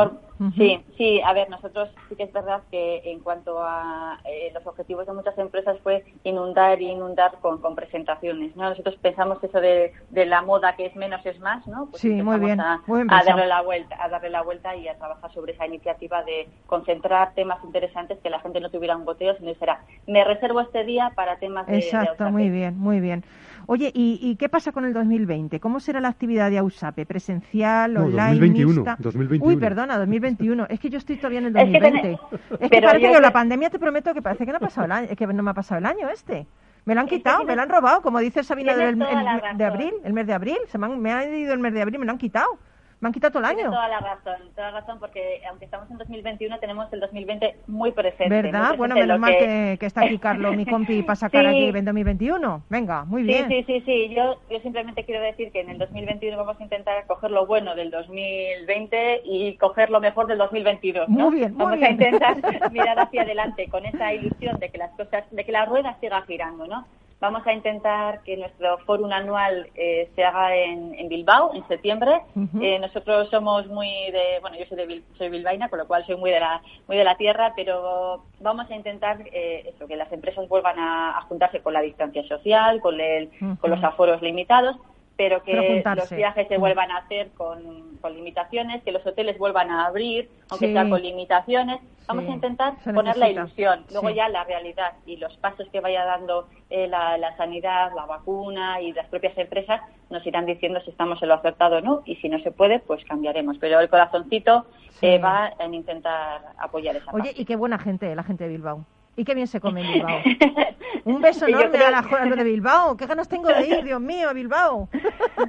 [SPEAKER 7] Sí, sí, a ver, nosotros sí que es verdad que en cuanto a eh, los objetivos de muchas empresas fue inundar y inundar con, con presentaciones, ¿no? Nosotros pensamos eso de, de, la moda que es menos es más, ¿no?
[SPEAKER 1] Pues sí, muy bien,
[SPEAKER 7] a,
[SPEAKER 1] muy bien
[SPEAKER 7] a, darle la vuelta, a darle la vuelta y a trabajar sobre esa iniciativa de concentrar temas interesantes que la gente no tuviera un goteo, sino será, me reservo este día para temas de
[SPEAKER 1] Exacto, muy bien, muy bien. Oye, ¿y, ¿y, qué pasa con el 2020? ¿Cómo será la actividad de AUSAPE? ¿Presencial,
[SPEAKER 4] no,
[SPEAKER 1] online,
[SPEAKER 4] 2021,
[SPEAKER 1] mixta?
[SPEAKER 4] 2021.
[SPEAKER 1] Uy, perdona, 2021. Es que yo estoy todavía en el 2020. Es que, es que parece
[SPEAKER 7] yo
[SPEAKER 1] que la pandemia te prometo que parece que no ha pasado el año, que no me ha pasado el año este. Me lo han quitado, me lo han robado, como dice Sabina del el- de abril, el mes de abril. Se me, han, me ha ido el mes de abril, me lo han quitado. Me han quitado todo el año.
[SPEAKER 7] toda la razón, toda la razón, porque aunque estamos en 2021 tenemos el 2020 muy presente. muy
[SPEAKER 1] ¿Verdad?
[SPEAKER 7] presente,
[SPEAKER 1] Bueno, menos mal que, que está aquí Carlos, mi compi, [LAUGHS] para sacar
[SPEAKER 7] Sí.
[SPEAKER 1] aquí en 2021. Venga, muy
[SPEAKER 7] Sí,
[SPEAKER 1] bien.
[SPEAKER 7] sí, sí, sí. Yo, yo simplemente quiero decir que en el 2021 vamos a intentar coger lo bueno del 2020 y coger lo mejor del 2022. ¿no?
[SPEAKER 1] Muy bien, muy
[SPEAKER 7] vamos
[SPEAKER 1] bien.
[SPEAKER 7] a intentar [LAUGHS] mirar hacia adelante con esa ilusión de que las cosas, de que la rueda siga girando, ¿no? Vamos a intentar que nuestro fórum anual eh, se haga en, en Bilbao en septiembre. Eh, nosotros somos muy de, bueno, yo soy de Bil- soy bilbaína, con lo cual soy muy de la muy de la tierra, pero vamos a intentar eh, eso, que las empresas vuelvan a, a juntarse con la distancia social, con el, con los aforos limitados, pero que
[SPEAKER 1] Pero
[SPEAKER 7] los viajes se
[SPEAKER 1] Mm.
[SPEAKER 7] vuelvan a hacer con, con limitaciones, que los hoteles vuelvan a abrir, aunque
[SPEAKER 1] Sí.
[SPEAKER 7] sea con limitaciones. Vamos
[SPEAKER 1] Sí,
[SPEAKER 7] a intentar poner la ilusión, luego
[SPEAKER 1] Sí.
[SPEAKER 7] ya la realidad y los pasos que vaya dando eh, la, la sanidad, la vacuna y las propias empresas nos irán diciendo si estamos en lo acertado o no y si no se puede, pues cambiaremos. Pero el corazoncito eh, va en intentar apoyar esa
[SPEAKER 1] Oye,
[SPEAKER 7] parte.
[SPEAKER 1] y qué buena gente, la gente de Bilbao. Y qué bien se come en Bilbao. [LAUGHS] Un beso enorme
[SPEAKER 7] creo-
[SPEAKER 1] a las joras de Bilbao. Qué ganas tengo de ir, Dios mío, a Bilbao. [LAUGHS]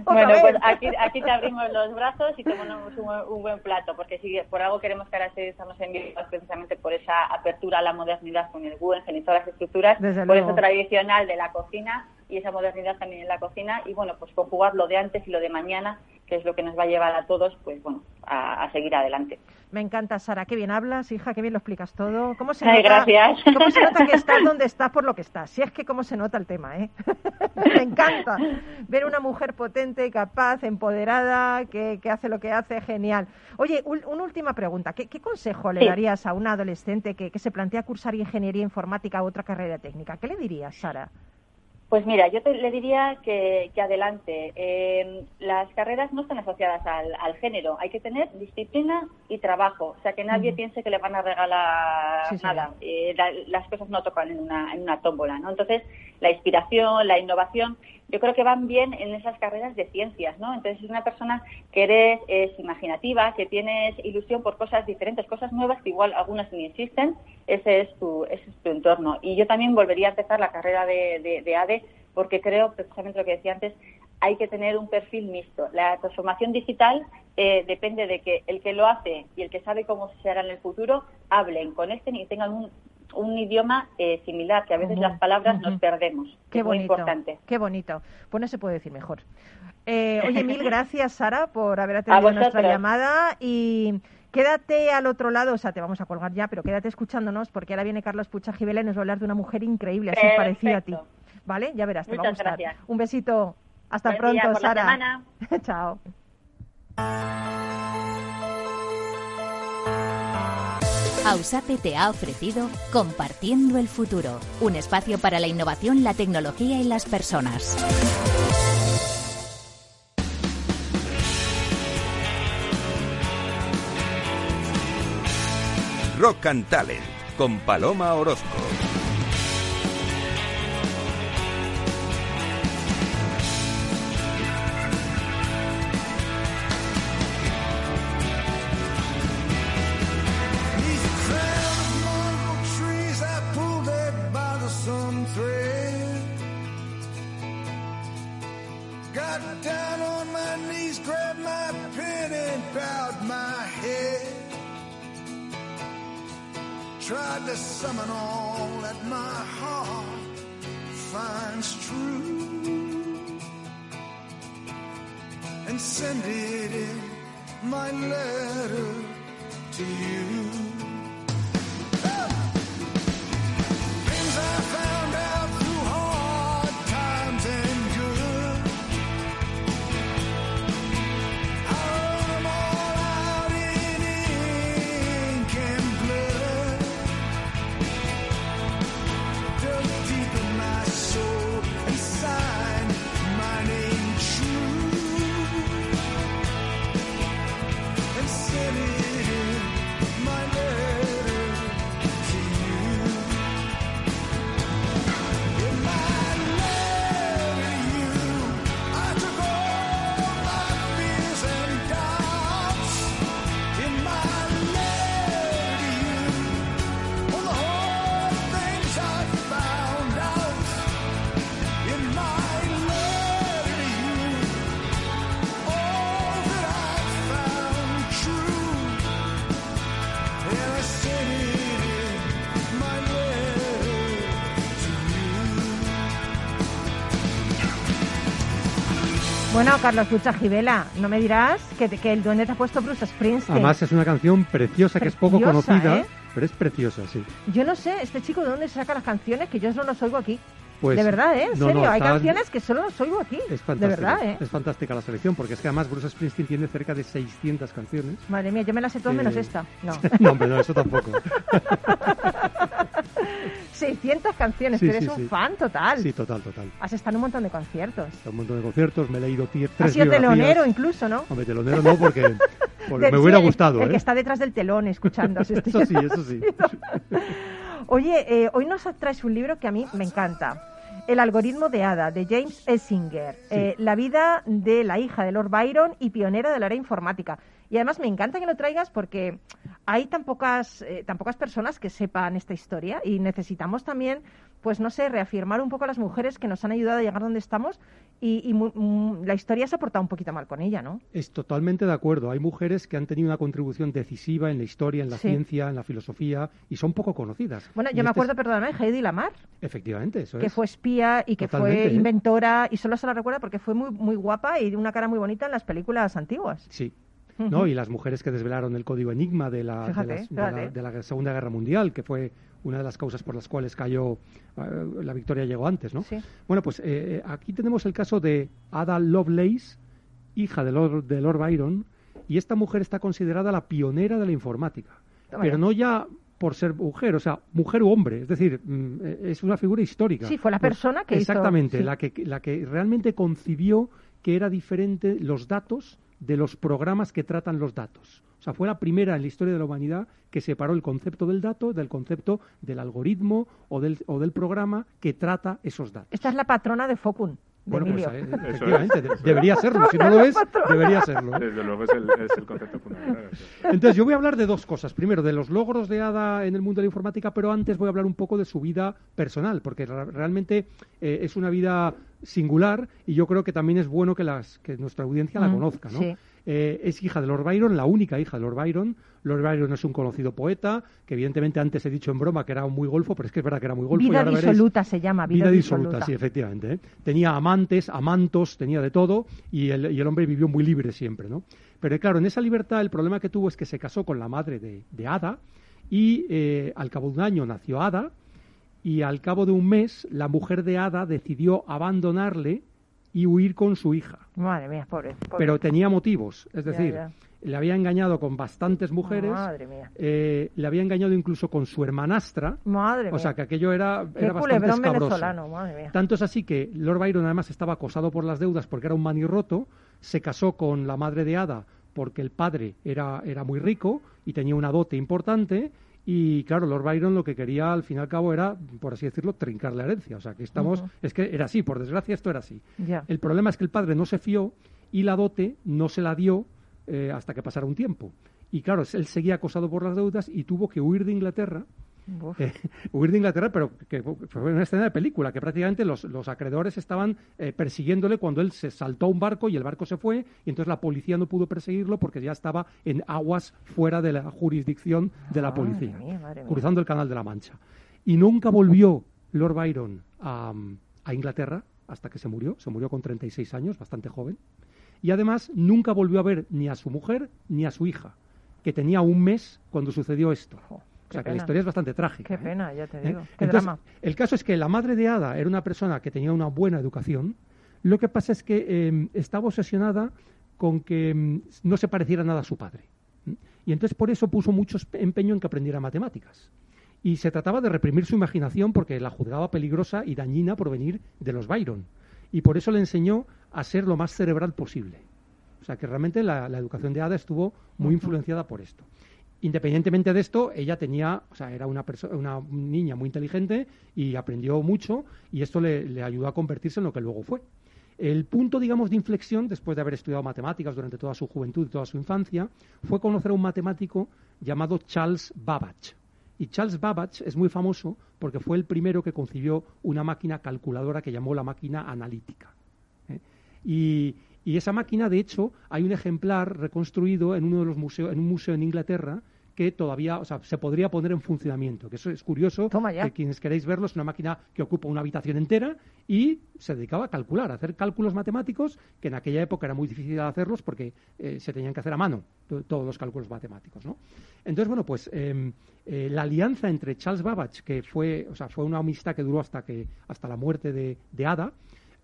[SPEAKER 7] Bueno,
[SPEAKER 1] vez.
[SPEAKER 7] pues aquí, aquí te abrimos los brazos y te ponemos un, un buen plato, porque si por algo queremos caracterizarnos en Bilbao es precisamente por esa apertura a la modernidad con el Guggenheim y todas las estructuras,
[SPEAKER 1] Desde
[SPEAKER 7] por
[SPEAKER 1] luego.
[SPEAKER 7] eso tradicional de la cocina y esa modernidad también en la cocina y bueno, pues conjugar lo de antes y lo de mañana, que es lo que nos va a llevar a todos, pues bueno, a, a seguir adelante.
[SPEAKER 1] Me encanta, Sara. Qué bien hablas, hija, qué bien lo explicas todo. ¿Cómo se
[SPEAKER 7] Ay,
[SPEAKER 1] nota,
[SPEAKER 7] gracias.
[SPEAKER 1] ¿Cómo se nota que [LAUGHS] estás donde estás por lo que estás? Si es que cómo se nota el tema, ¿eh? [LAUGHS] Me encanta ver una mujer potente, capaz, empoderada, que, que hace lo que hace, genial. Oye, ul- una última pregunta. ¿Qué, qué consejo le darías a una adolescente que, que se plantea cursar ingeniería informática u otra carrera técnica? ¿Qué le dirías, Sara?
[SPEAKER 7] Pues mira, yo te, le diría que, que adelante. Eh, las carreras no están asociadas al, al género. Hay que tener disciplina y trabajo. O sea, que nadie piense que le van a regalar
[SPEAKER 1] Sí,
[SPEAKER 7] nada. Eh, la- las cosas no tocan en una, en una tómbola, ¿no? Entonces, la inspiración, la innovación, yo creo que van bien en esas carreras de ciencias, ¿no? Entonces, es una persona que eres es imaginativa, que tienes ilusión por cosas diferentes, cosas nuevas que igual algunas ni existen. Ese es tu, ese es tu entorno. Y yo también volvería a empezar la carrera de, de, de ADE porque creo, precisamente lo que decía antes, hay que tener un perfil mixto. La transformación digital eh, depende de que el que lo hace y el que sabe cómo se hará en el futuro hablen, conecten y tengan un, un idioma eh, similar, que a veces las palabras nos perdemos.
[SPEAKER 1] Qué
[SPEAKER 7] es muy
[SPEAKER 1] bonito.
[SPEAKER 7] importante.
[SPEAKER 1] Qué bonito. Pues no se puede decir mejor. Eh, oye, mil [LAUGHS] gracias, Sara, por haber atendido nuestra llamada y quédate al otro lado, o sea, te vamos a colgar ya, pero quédate escuchándonos porque ahora viene Carlos Pucha Gibela y nos va a hablar de una mujer increíble, así
[SPEAKER 7] Perfecto.
[SPEAKER 1] parecida a ti. ¿Vale? Ya verás, te va a gustar.
[SPEAKER 7] gracias.
[SPEAKER 1] Un besito. Hasta
[SPEAKER 7] Buen
[SPEAKER 1] pronto, Sara. [LAUGHS] Chao.
[SPEAKER 6] Ausape te ha ofrecido Compartiendo el Futuro, un espacio para la innovación, la tecnología y las personas.
[SPEAKER 2] Rock and Talent con Paloma Orozco.
[SPEAKER 1] Carlos Lucha Gibela, no me dirás que, el duende te ha puesto Bruce Springsteen.
[SPEAKER 4] Además es una canción preciosa que es poco conocida,
[SPEAKER 1] ¿eh?
[SPEAKER 4] pero es preciosa, sí.
[SPEAKER 1] Yo no sé, este chico de dónde saca las canciones que yo solo los oigo aquí.
[SPEAKER 4] Pues,
[SPEAKER 1] de verdad, ¿eh? En
[SPEAKER 4] no,
[SPEAKER 1] serio,
[SPEAKER 4] no,
[SPEAKER 1] hay canciones que solo los oigo aquí.
[SPEAKER 4] Es
[SPEAKER 1] de verdad, ¿eh?
[SPEAKER 4] es fantástica la selección, porque es que además Bruce Springsteen tiene cerca de 600 canciones.
[SPEAKER 1] Madre mía, yo me las sé todas
[SPEAKER 4] Eh,
[SPEAKER 1] menos esta. No. [LAUGHS]
[SPEAKER 4] no, hombre, no, eso tampoco. [LAUGHS]
[SPEAKER 1] 600 canciones,
[SPEAKER 4] Sí,
[SPEAKER 1] tú eres
[SPEAKER 4] sí,
[SPEAKER 1] un fan total.
[SPEAKER 4] Sí, total, total.
[SPEAKER 1] Has estado en un montón de conciertos.
[SPEAKER 4] Un montón de conciertos, me he leído tie-
[SPEAKER 1] Has
[SPEAKER 4] tres
[SPEAKER 1] sido telonero incluso, ¿no?
[SPEAKER 4] Hombre, telonero no, porque, [LAUGHS] me hubiera gustado,
[SPEAKER 1] El
[SPEAKER 4] ¿eh?
[SPEAKER 1] que está detrás del telón escuchando.
[SPEAKER 4] Eso sí, eso sí. [LAUGHS]
[SPEAKER 1] Oye, eh, hoy nos traes un libro que a mí me encanta. El algoritmo de Ada, de James Essinger. Eh, la vida de la hija de Lord Byron y pionera de la era informática. Y además me encanta que lo traigas porque hay tan pocas, eh, tan pocas personas que sepan esta historia y necesitamos también, pues no sé, reafirmar un poco a las mujeres que nos han ayudado a llegar donde estamos y, y mu- mm, la historia se ha portado un poquito mal con ella, ¿no?
[SPEAKER 4] Es totalmente de acuerdo. Hay mujeres que han tenido una contribución decisiva en la historia, en la
[SPEAKER 1] Sí.
[SPEAKER 4] ciencia, en la filosofía y son poco conocidas.
[SPEAKER 1] Bueno,
[SPEAKER 4] Y
[SPEAKER 1] yo me
[SPEAKER 4] este
[SPEAKER 1] acuerdo,
[SPEAKER 4] es-
[SPEAKER 1] perdóname, Heidi Lamar.
[SPEAKER 4] Efectivamente, eso
[SPEAKER 1] que
[SPEAKER 4] es.
[SPEAKER 1] fue espía y que
[SPEAKER 4] Totalmente,
[SPEAKER 1] fue
[SPEAKER 4] ¿eh?
[SPEAKER 1] inventora y solo se la recuerda porque fue muy muy guapa y de una cara muy bonita en las películas antiguas.
[SPEAKER 4] Sí. ¿No? Y las mujeres que desvelaron el código Enigma de la, de
[SPEAKER 1] Fíjate,
[SPEAKER 4] las- de la-
[SPEAKER 1] fíjate.
[SPEAKER 4] de la Segunda Guerra Mundial, que fue una de las causas por las cuales cayó, eh, la victoria llegó antes, ¿no?
[SPEAKER 1] Sí.
[SPEAKER 4] Bueno, pues eh, aquí tenemos el caso de Ada Lovelace, hija de Lord, de Lord Byron, y esta mujer está considerada la pionera de la informática.
[SPEAKER 1] Toma
[SPEAKER 4] pero
[SPEAKER 1] ya.
[SPEAKER 4] no ya por ser mujer, o sea, mujer u hombre, es decir, mm, eh, es una figura histórica.
[SPEAKER 1] Sí, fue la
[SPEAKER 4] Pues,
[SPEAKER 1] persona que hizo-
[SPEAKER 4] Exactamente,
[SPEAKER 1] sí.
[SPEAKER 4] la, que, la que realmente concibió que era diferente los datos de los programas que tratan los datos. O sea, fue la primera en la historia de la humanidad que separó el concepto del dato del concepto del algoritmo o del, o del programa que trata esos datos.
[SPEAKER 1] Esta es la patrona de Focun,
[SPEAKER 4] Bueno, pues eh, efectivamente, de- debería serlo. Si no lo es, debería serlo. ¿eh?
[SPEAKER 3] Desde luego es el, es el concepto fundamental.
[SPEAKER 4] Entonces, yo voy a hablar de dos cosas. Primero, de los logros de Ada en el mundo de la informática, pero antes voy a hablar un poco de su vida personal, porque realmente eh, es una vida singular y yo creo que también es bueno que, las, que nuestra audiencia la
[SPEAKER 1] Mm,
[SPEAKER 4] conozca. ¿no?
[SPEAKER 1] sí.
[SPEAKER 4] Eh, es hija de Lord Byron, la única hija de Lord Byron. Lord Byron es un conocido poeta, que evidentemente antes he dicho en broma que era muy golfo, pero es que es verdad que era muy golfo. y
[SPEAKER 1] Vida
[SPEAKER 4] veréis-
[SPEAKER 1] disoluta se llama, vida,
[SPEAKER 4] Vida disoluta, sí, efectivamente. ¿eh? Tenía amantes, amantos, tenía de todo y el, y el hombre vivió muy libre siempre, ¿no? Pero claro, en esa libertad el problema que tuvo es que se casó con la madre de, de Ada y eh, al cabo de un año nació Ada y al cabo de un mes la mujer de Ada decidió abandonarle y huir con su hija.
[SPEAKER 1] Madre mía, pobre. pobre.
[SPEAKER 4] Pero tenía motivos, es
[SPEAKER 1] Ya,
[SPEAKER 4] decir,
[SPEAKER 1] ya.
[SPEAKER 4] Le había engañado con bastantes mujeres,
[SPEAKER 1] Madre mía.
[SPEAKER 4] eh, le había engañado incluso con su hermanastra,
[SPEAKER 1] Madre
[SPEAKER 4] o
[SPEAKER 1] mía.
[SPEAKER 4] sea que aquello era,
[SPEAKER 1] Qué
[SPEAKER 4] era bastante
[SPEAKER 1] culebrón
[SPEAKER 4] escabroso.
[SPEAKER 1] venezolano, madre mía.
[SPEAKER 4] Tanto es así que Lord Byron además estaba acosado por las deudas porque era un manirroto, se casó con la madre de Ada porque el padre era, era muy rico y tenía una dote importante y claro, Lord Byron lo que quería al fin y al cabo era, por así decirlo, trincar la herencia. O sea que estamos, es que era así, por desgracia esto era así. El problema es que el padre no se fió y la dote no se la dio eh, hasta que pasara un tiempo. Y claro, él seguía acosado por las deudas y tuvo que huir de Inglaterra eh, [LAUGHS] huir de Inglaterra, pero que fue una escena de película, que prácticamente los, los acreedores estaban eh, persiguiéndole cuando él se saltó a un barco y el barco se fue, y entonces la policía no pudo perseguirlo porque ya estaba en aguas fuera de la jurisdicción de la
[SPEAKER 1] Madre
[SPEAKER 4] policía,
[SPEAKER 1] mía, madre mía.
[SPEAKER 4] cruzando el Canal de la Mancha. Y nunca volvió Lord Byron a, a Inglaterra hasta que se murió, se murió con 36 años, bastante joven, y además nunca volvió a ver ni a su mujer ni a su hija, que tenía un mes cuando sucedió esto. O sea que la historia es bastante trágica.
[SPEAKER 1] Qué
[SPEAKER 4] ¿eh?
[SPEAKER 1] pena, ya te
[SPEAKER 4] ¿Eh?
[SPEAKER 1] digo. Qué
[SPEAKER 4] Entonces,
[SPEAKER 1] drama.
[SPEAKER 4] el caso es que la madre de Ada era una persona que tenía una buena educación. Lo que pasa es que eh, estaba obsesionada con que mm, no se pareciera nada a su padre. Y entonces por eso puso mucho empeño en que aprendiera matemáticas. Y se trataba de reprimir su imaginación porque la juzgaba peligrosa y dañina por venir de los Byron. Y por eso le enseñó a ser lo más cerebral posible. O sea que realmente la, la educación de Ada estuvo muy influenciada por esto. Independientemente de esto, ella tenía, o sea, era una, una niña muy inteligente y aprendió mucho y esto le, le ayudó a convertirse en lo que luego fue. El punto, digamos, de inflexión, después de haber estudiado matemáticas durante toda su juventud y toda su infancia, fue conocer a un matemático llamado Charles Babbage. Y Charles Babbage es muy famoso porque fue el primero que concibió una máquina calculadora que llamó la máquina analítica. ¿eh? Y, y esa máquina, de hecho, hay un ejemplar reconstruido en uno de los museos, en un museo en Inglaterra que todavía, o sea, se podría poner en funcionamiento. Que eso es curioso, que quienes queréis verlo es una máquina que ocupa una habitación entera y se dedicaba a calcular, a hacer cálculos matemáticos que en aquella época era muy difícil hacerlos porque eh, se tenían que hacer a mano to- todos los cálculos matemáticos, ¿no? Entonces, bueno, pues em, eh, la alianza entre Charles Babbage, que fue, o sea, fue una amistad que duró hasta que hasta la muerte de, de Ada.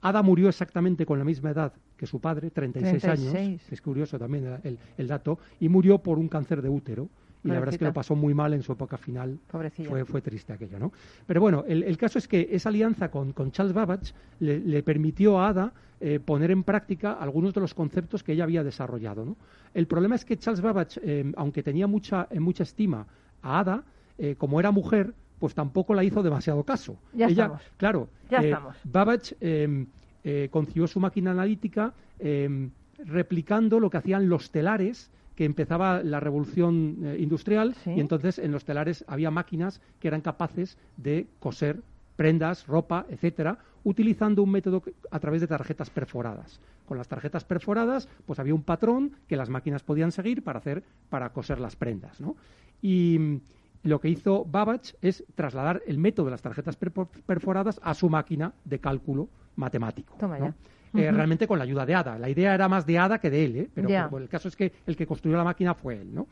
[SPEAKER 4] Ada murió exactamente con la misma edad que su padre, 36,
[SPEAKER 1] 36.
[SPEAKER 4] años, es curioso también el dato, y murió por un cáncer de útero. Y la verdad es que lo pasó muy mal en su época final.
[SPEAKER 1] Pobrecilla.
[SPEAKER 4] Fue, fue triste aquello, ¿no? Pero bueno, el, el caso es que esa alianza con, con Charles Babbage le, le permitió a Ada eh, poner en práctica algunos de los conceptos que ella había desarrollado, ¿no? El problema es que Charles Babbage, eh, aunque tenía mucha, eh, mucha estima a Ada, eh, como era mujer, pues tampoco la hizo demasiado caso.
[SPEAKER 1] Ya
[SPEAKER 4] ella,
[SPEAKER 1] estamos.
[SPEAKER 4] claro,
[SPEAKER 1] Ya estamos.
[SPEAKER 4] Babbage eh, concibió su máquina analítica eh, replicando lo que hacían los telares que empezaba la revolución eh, industrial
[SPEAKER 1] Sí.
[SPEAKER 4] y entonces en los telares había máquinas que eran capaces de coser prendas, ropa, etcétera, utilizando un método a través de tarjetas perforadas. Con las tarjetas perforadas, pues había un patrón que las máquinas podían seguir para hacer para coser las prendas, ¿no? Y mm, lo que hizo Babbage es trasladar el método de las tarjetas perforadas a su máquina de cálculo matemático.
[SPEAKER 1] Toma
[SPEAKER 4] ¿no? Eh. Realmente con la ayuda de Ada. La idea era más de Ada que de él, ¿eh? pero, el caso es que el que construyó la máquina fue él. ¿no?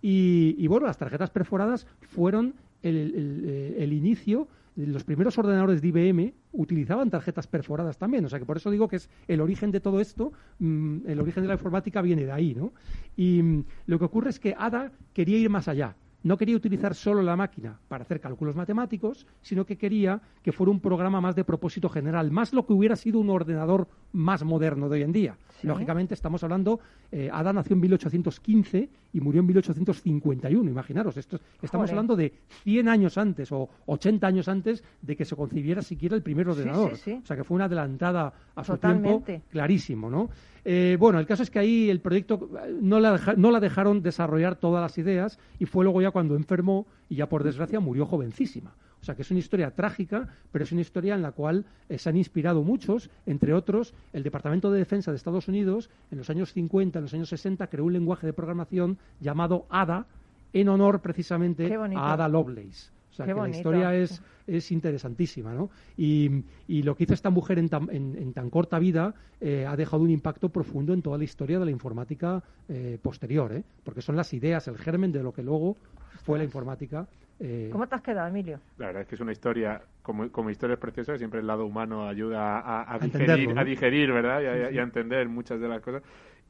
[SPEAKER 4] Y, y bueno, las tarjetas perforadas fueron el, el- eh, el inicio. Los primeros ordenadores de IBM utilizaban tarjetas perforadas también. O sea que por eso digo que es el origen de todo esto, mm, el origen de la informática viene de ahí. ¿no? Y mm, lo que ocurre es que Ada quería ir más allá. No quería utilizar solo la máquina para hacer cálculos matemáticos, sino que quería que fuera un programa más de propósito general, más lo que hubiera sido un ordenador más moderno de hoy en día.
[SPEAKER 1] Sí.
[SPEAKER 4] Lógicamente estamos hablando, eh, Ada nació en 1815 y murió en 1851, imaginaros, esto, estamos
[SPEAKER 1] Joder.
[SPEAKER 4] hablando de 100 años antes o 80 años antes de que se concibiera siquiera el primer ordenador.
[SPEAKER 1] sí, sí.
[SPEAKER 4] O sea que fue una adelantada a su
[SPEAKER 1] Totalmente.
[SPEAKER 4] tiempo clarísimo, ¿no? Eh, bueno, el caso es que ahí el proyecto eh, no la, deja- no la dejaron desarrollar todas las ideas y fue luego ya cuando enfermó y ya por desgracia murió jovencísima. O sea que es una historia trágica, pero es una historia en la cual eh, se han inspirado muchos, entre otros el Departamento de Defensa de Estados Unidos en los años 50, en los años 60 creó un lenguaje de programación llamado ADA en honor precisamente a Ada Lovelace. O sea
[SPEAKER 1] Qué
[SPEAKER 4] que
[SPEAKER 1] bonito.
[SPEAKER 4] la historia es, es interesantísima, ¿no? Y, y lo que hizo esta mujer en tan, en, en tan corta vida eh, ha dejado un impacto profundo en toda la historia de la informática eh, posterior, ¿eh? Porque son las ideas, el germen de lo que luego fue la informática. eh,
[SPEAKER 1] ¿Cómo te has quedado, Emilio?
[SPEAKER 3] La verdad es que es una historia, como, como historia es preciosa, siempre el lado humano ayuda a, a
[SPEAKER 4] A
[SPEAKER 3] digerir,
[SPEAKER 4] entenderlo, ¿no?
[SPEAKER 3] a digerir, ¿verdad? Y a,
[SPEAKER 4] Sí, sí.
[SPEAKER 3] y a entender muchas de las cosas.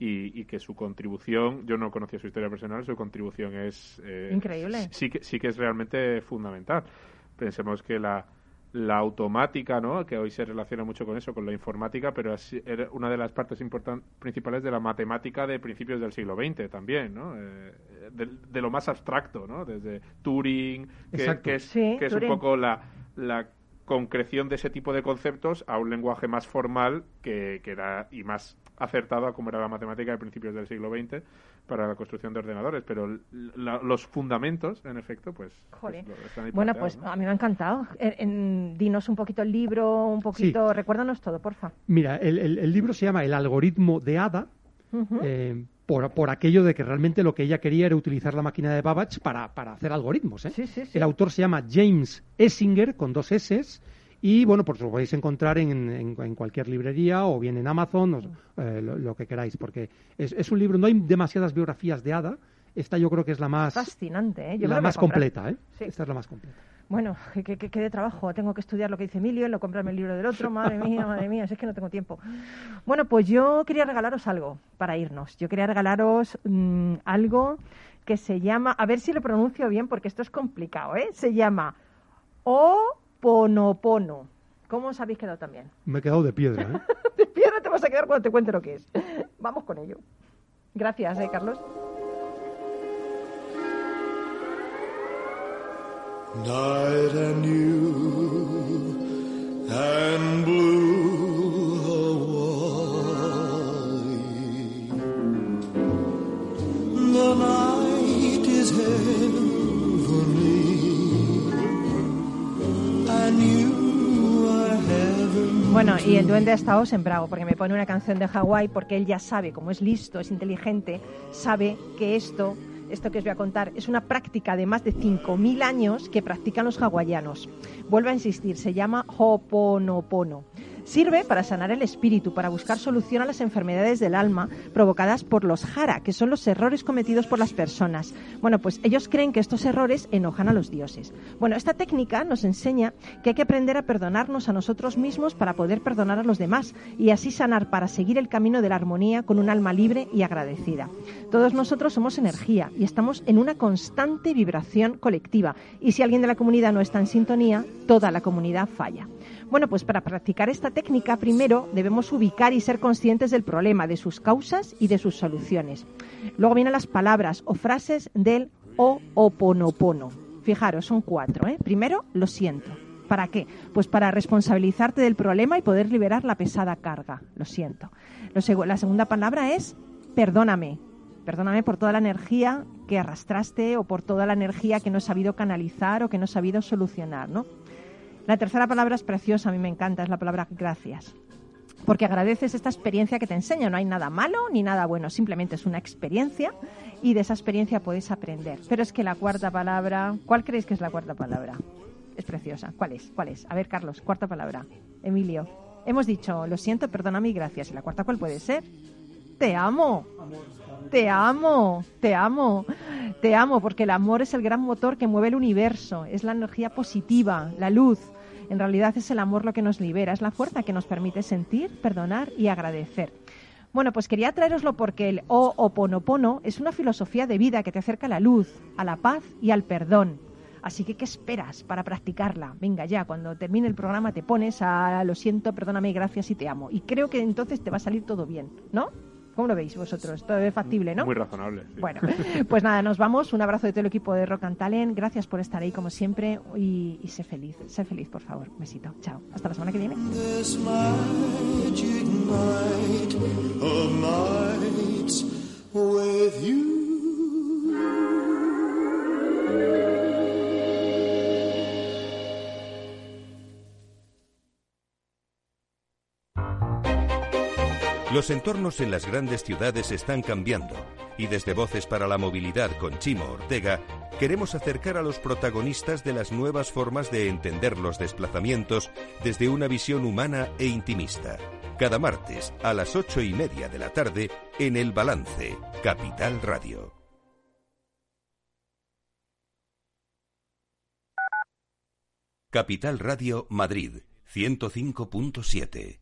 [SPEAKER 3] Y, y que su contribución, yo no conocía su historia personal, su contribución es... eh,
[SPEAKER 1] Increíble.
[SPEAKER 3] Sí que, sí que es realmente fundamental. Pensemos que la, la automática, ¿no? Que hoy se relaciona mucho con eso, con la informática, pero así- era una de las partes importan- principales de la matemática de principios del siglo XX también, ¿no? Eh, de, de lo más abstracto, ¿no? Desde Turing, que, que es,
[SPEAKER 1] Sí,
[SPEAKER 3] que es
[SPEAKER 1] Turing.
[SPEAKER 3] un poco la, la concreción de ese tipo de conceptos a un lenguaje más formal que, que era y más acertado a como era la matemática de principios del siglo XX para la construcción de ordenadores, pero la- los fundamentos, en efecto, pues, pues
[SPEAKER 1] Joder.
[SPEAKER 3] lo- están ahí
[SPEAKER 1] Bueno, pues
[SPEAKER 3] ¿no?
[SPEAKER 1] a mí me ha encantado. En- en- dinos un poquito el libro, un poquito, recuérdanos todo, porfa.
[SPEAKER 4] Mira, el, el- el libro se llama El algoritmo de Ada, eh, por, por aquello de que realmente lo que ella quería era utilizar la máquina de Babbage para, para hacer algoritmos. ¿eh?
[SPEAKER 1] Sí, sí, sí.
[SPEAKER 4] El autor se llama James Essinger, con dos S, y bueno, pues lo podéis encontrar en, en- en cualquier librería o bien en Amazon, o, eh, lo, lo que queráis, porque es, es un libro, no hay demasiadas biografías de Ada, esta yo creo que es la más,
[SPEAKER 1] Fascinante, ¿eh? Yo
[SPEAKER 4] la
[SPEAKER 1] lo
[SPEAKER 4] más completa, ¿eh?
[SPEAKER 1] Sí.
[SPEAKER 4] Esta es la más completa.
[SPEAKER 1] Bueno, [LAUGHS] que, que, que- que de trabajo. Tengo que estudiar lo que dice Emilio, no comprarme el libro del otro. Madre mía, madre mía, si es que no tengo tiempo. Bueno, pues yo quería regalaros algo para irnos. Yo quería regalaros mm, algo que se llama, a ver si lo pronuncio bien porque esto es complicado, ¿eh? Se llama Oponopono. ¿Cómo os habéis quedado también?
[SPEAKER 4] Me he quedado de piedra, ¿eh? [LAUGHS]
[SPEAKER 1] De piedra te vas a quedar cuando te cuente lo que es. Vamos con ello. Gracias, ¿eh, Carlos?
[SPEAKER 8] Night and you and blue Hawaii. The night is
[SPEAKER 1] Bueno, y el duende ha estado sembrado porque me pone una canción de Hawái porque él ya sabe, como es listo, es inteligente, sabe que esto esto que os voy a contar, es una práctica de más de 5.000 años que practican los hawaianos. Vuelvo a insistir, se llama Ho'oponopono. Sirve para sanar el espíritu, para buscar solución a las enfermedades del alma provocadas por los jara, que son los errores cometidos por las personas. Bueno, pues ellos creen que estos errores enojan a los dioses. Bueno, esta técnica nos enseña que hay que aprender a perdonarnos a nosotros mismos para poder perdonar a los demás y así sanar para seguir el camino de la armonía con un alma libre y agradecida. Todos nosotros somos energía y estamos en una constante vibración colectiva y si alguien de la comunidad no está en sintonía, toda la comunidad falla. Bueno, pues para practicar esta técnica primero debemos ubicar y ser conscientes del problema, de sus causas y de sus soluciones. Luego vienen las palabras o frases del Ho'oponopono. Fijaros, son cuatro. ¿eh? Primero, lo siento. ¿Para qué? Pues para responsabilizarte del problema y poder liberar la pesada carga. Lo siento. la segunda palabra es perdóname. Perdóname por toda la energía que arrastraste o por toda la energía que no he sabido canalizar o que no he sabido solucionar, ¿no? La tercera palabra es preciosa, a mí me encanta, es la palabra gracias. Porque agradeces esta experiencia que te enseña. No hay nada malo ni nada bueno, simplemente es una experiencia y de esa experiencia puedes aprender. Pero es que la cuarta palabra, ¿cuál creéis que es la cuarta palabra? Es preciosa. ¿Cuál es? ¿Cuál es? A ver, Carlos, cuarta palabra. Emilio. Hemos dicho, lo siento, perdóname y gracias. ¿Y la cuarta cuál puede ser? Te amo. Te amo, te amo, te amo, porque el amor es el gran motor que mueve el universo, es la energía positiva, la luz. En realidad es el amor lo que nos libera, es la fuerza que nos permite sentir, perdonar y agradecer. Bueno, pues quería traeroslo porque el Ho'oponopono es una filosofía de vida que te acerca a la luz, a la paz y al perdón. Así que, ¿qué esperas para practicarla? Venga, ya, cuando termine el programa te pones a lo siento, perdóname, gracias y te amo. Y creo que entonces te va a salir todo bien, ¿no? ¿Cómo lo veis vosotros? Todo es factible, ¿no?
[SPEAKER 3] Muy razonable.
[SPEAKER 1] Bueno, [LAUGHS] pues nada, nos vamos. Un abrazo de todo el equipo de Rock and Talent. Gracias por estar ahí como siempre y, y sé feliz. Sé feliz, por favor. besito. Chao. Hasta la semana que viene.
[SPEAKER 2] Los entornos en las grandes ciudades están cambiando y desde Voces para la Movilidad con Chimo Ortega queremos acercar a los protagonistas de las nuevas formas de entender los desplazamientos desde una visión humana e intimista. Cada martes a las ocho y media de la tarde en El Balance, Capital Radio. Capital Radio Madrid, 105.7.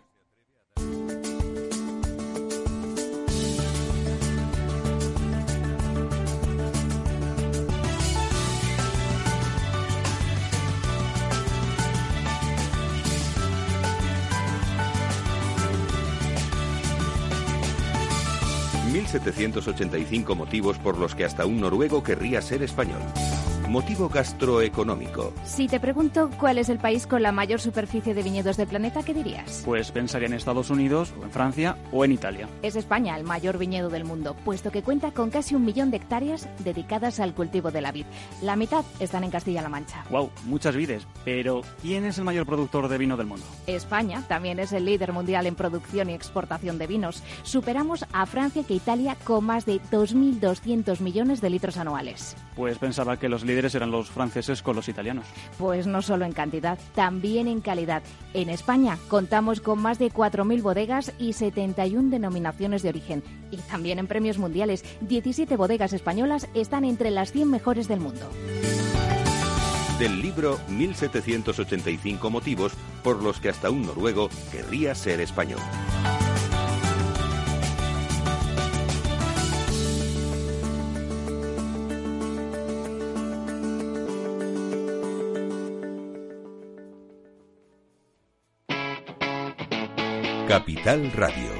[SPEAKER 2] 1785 motivos por los que hasta un noruego querría ser español. Motivo gastroeconómico.
[SPEAKER 6] Si te pregunto cuál es el país con la mayor superficie de viñedos del planeta, ¿qué dirías?
[SPEAKER 9] Pues pensaría en Estados Unidos, o en Francia, o en Italia.
[SPEAKER 6] Es España el mayor viñedo del mundo, puesto que cuenta con casi un millón de hectáreas dedicadas al cultivo de la vid. La mitad están en Castilla-La Mancha.
[SPEAKER 9] Wow, muchas vides. Pero, ¿quién es el mayor productor de vino del mundo?
[SPEAKER 6] España también es el líder mundial en producción y exportación de vinos. Superamos a Francia que Italia con más de 2.200 millones de litros anuales.
[SPEAKER 9] Pues pensaba que los líderes eran los franceses con los italianos.
[SPEAKER 6] Pues no solo en cantidad, también en calidad. En España contamos con más de 4.000 bodegas y 71 denominaciones de origen. Y también en premios mundiales, 17 bodegas españolas están entre las 100 mejores del mundo.
[SPEAKER 2] Del libro 1785 motivos por los que hasta un noruego querría ser español. Capital Radio.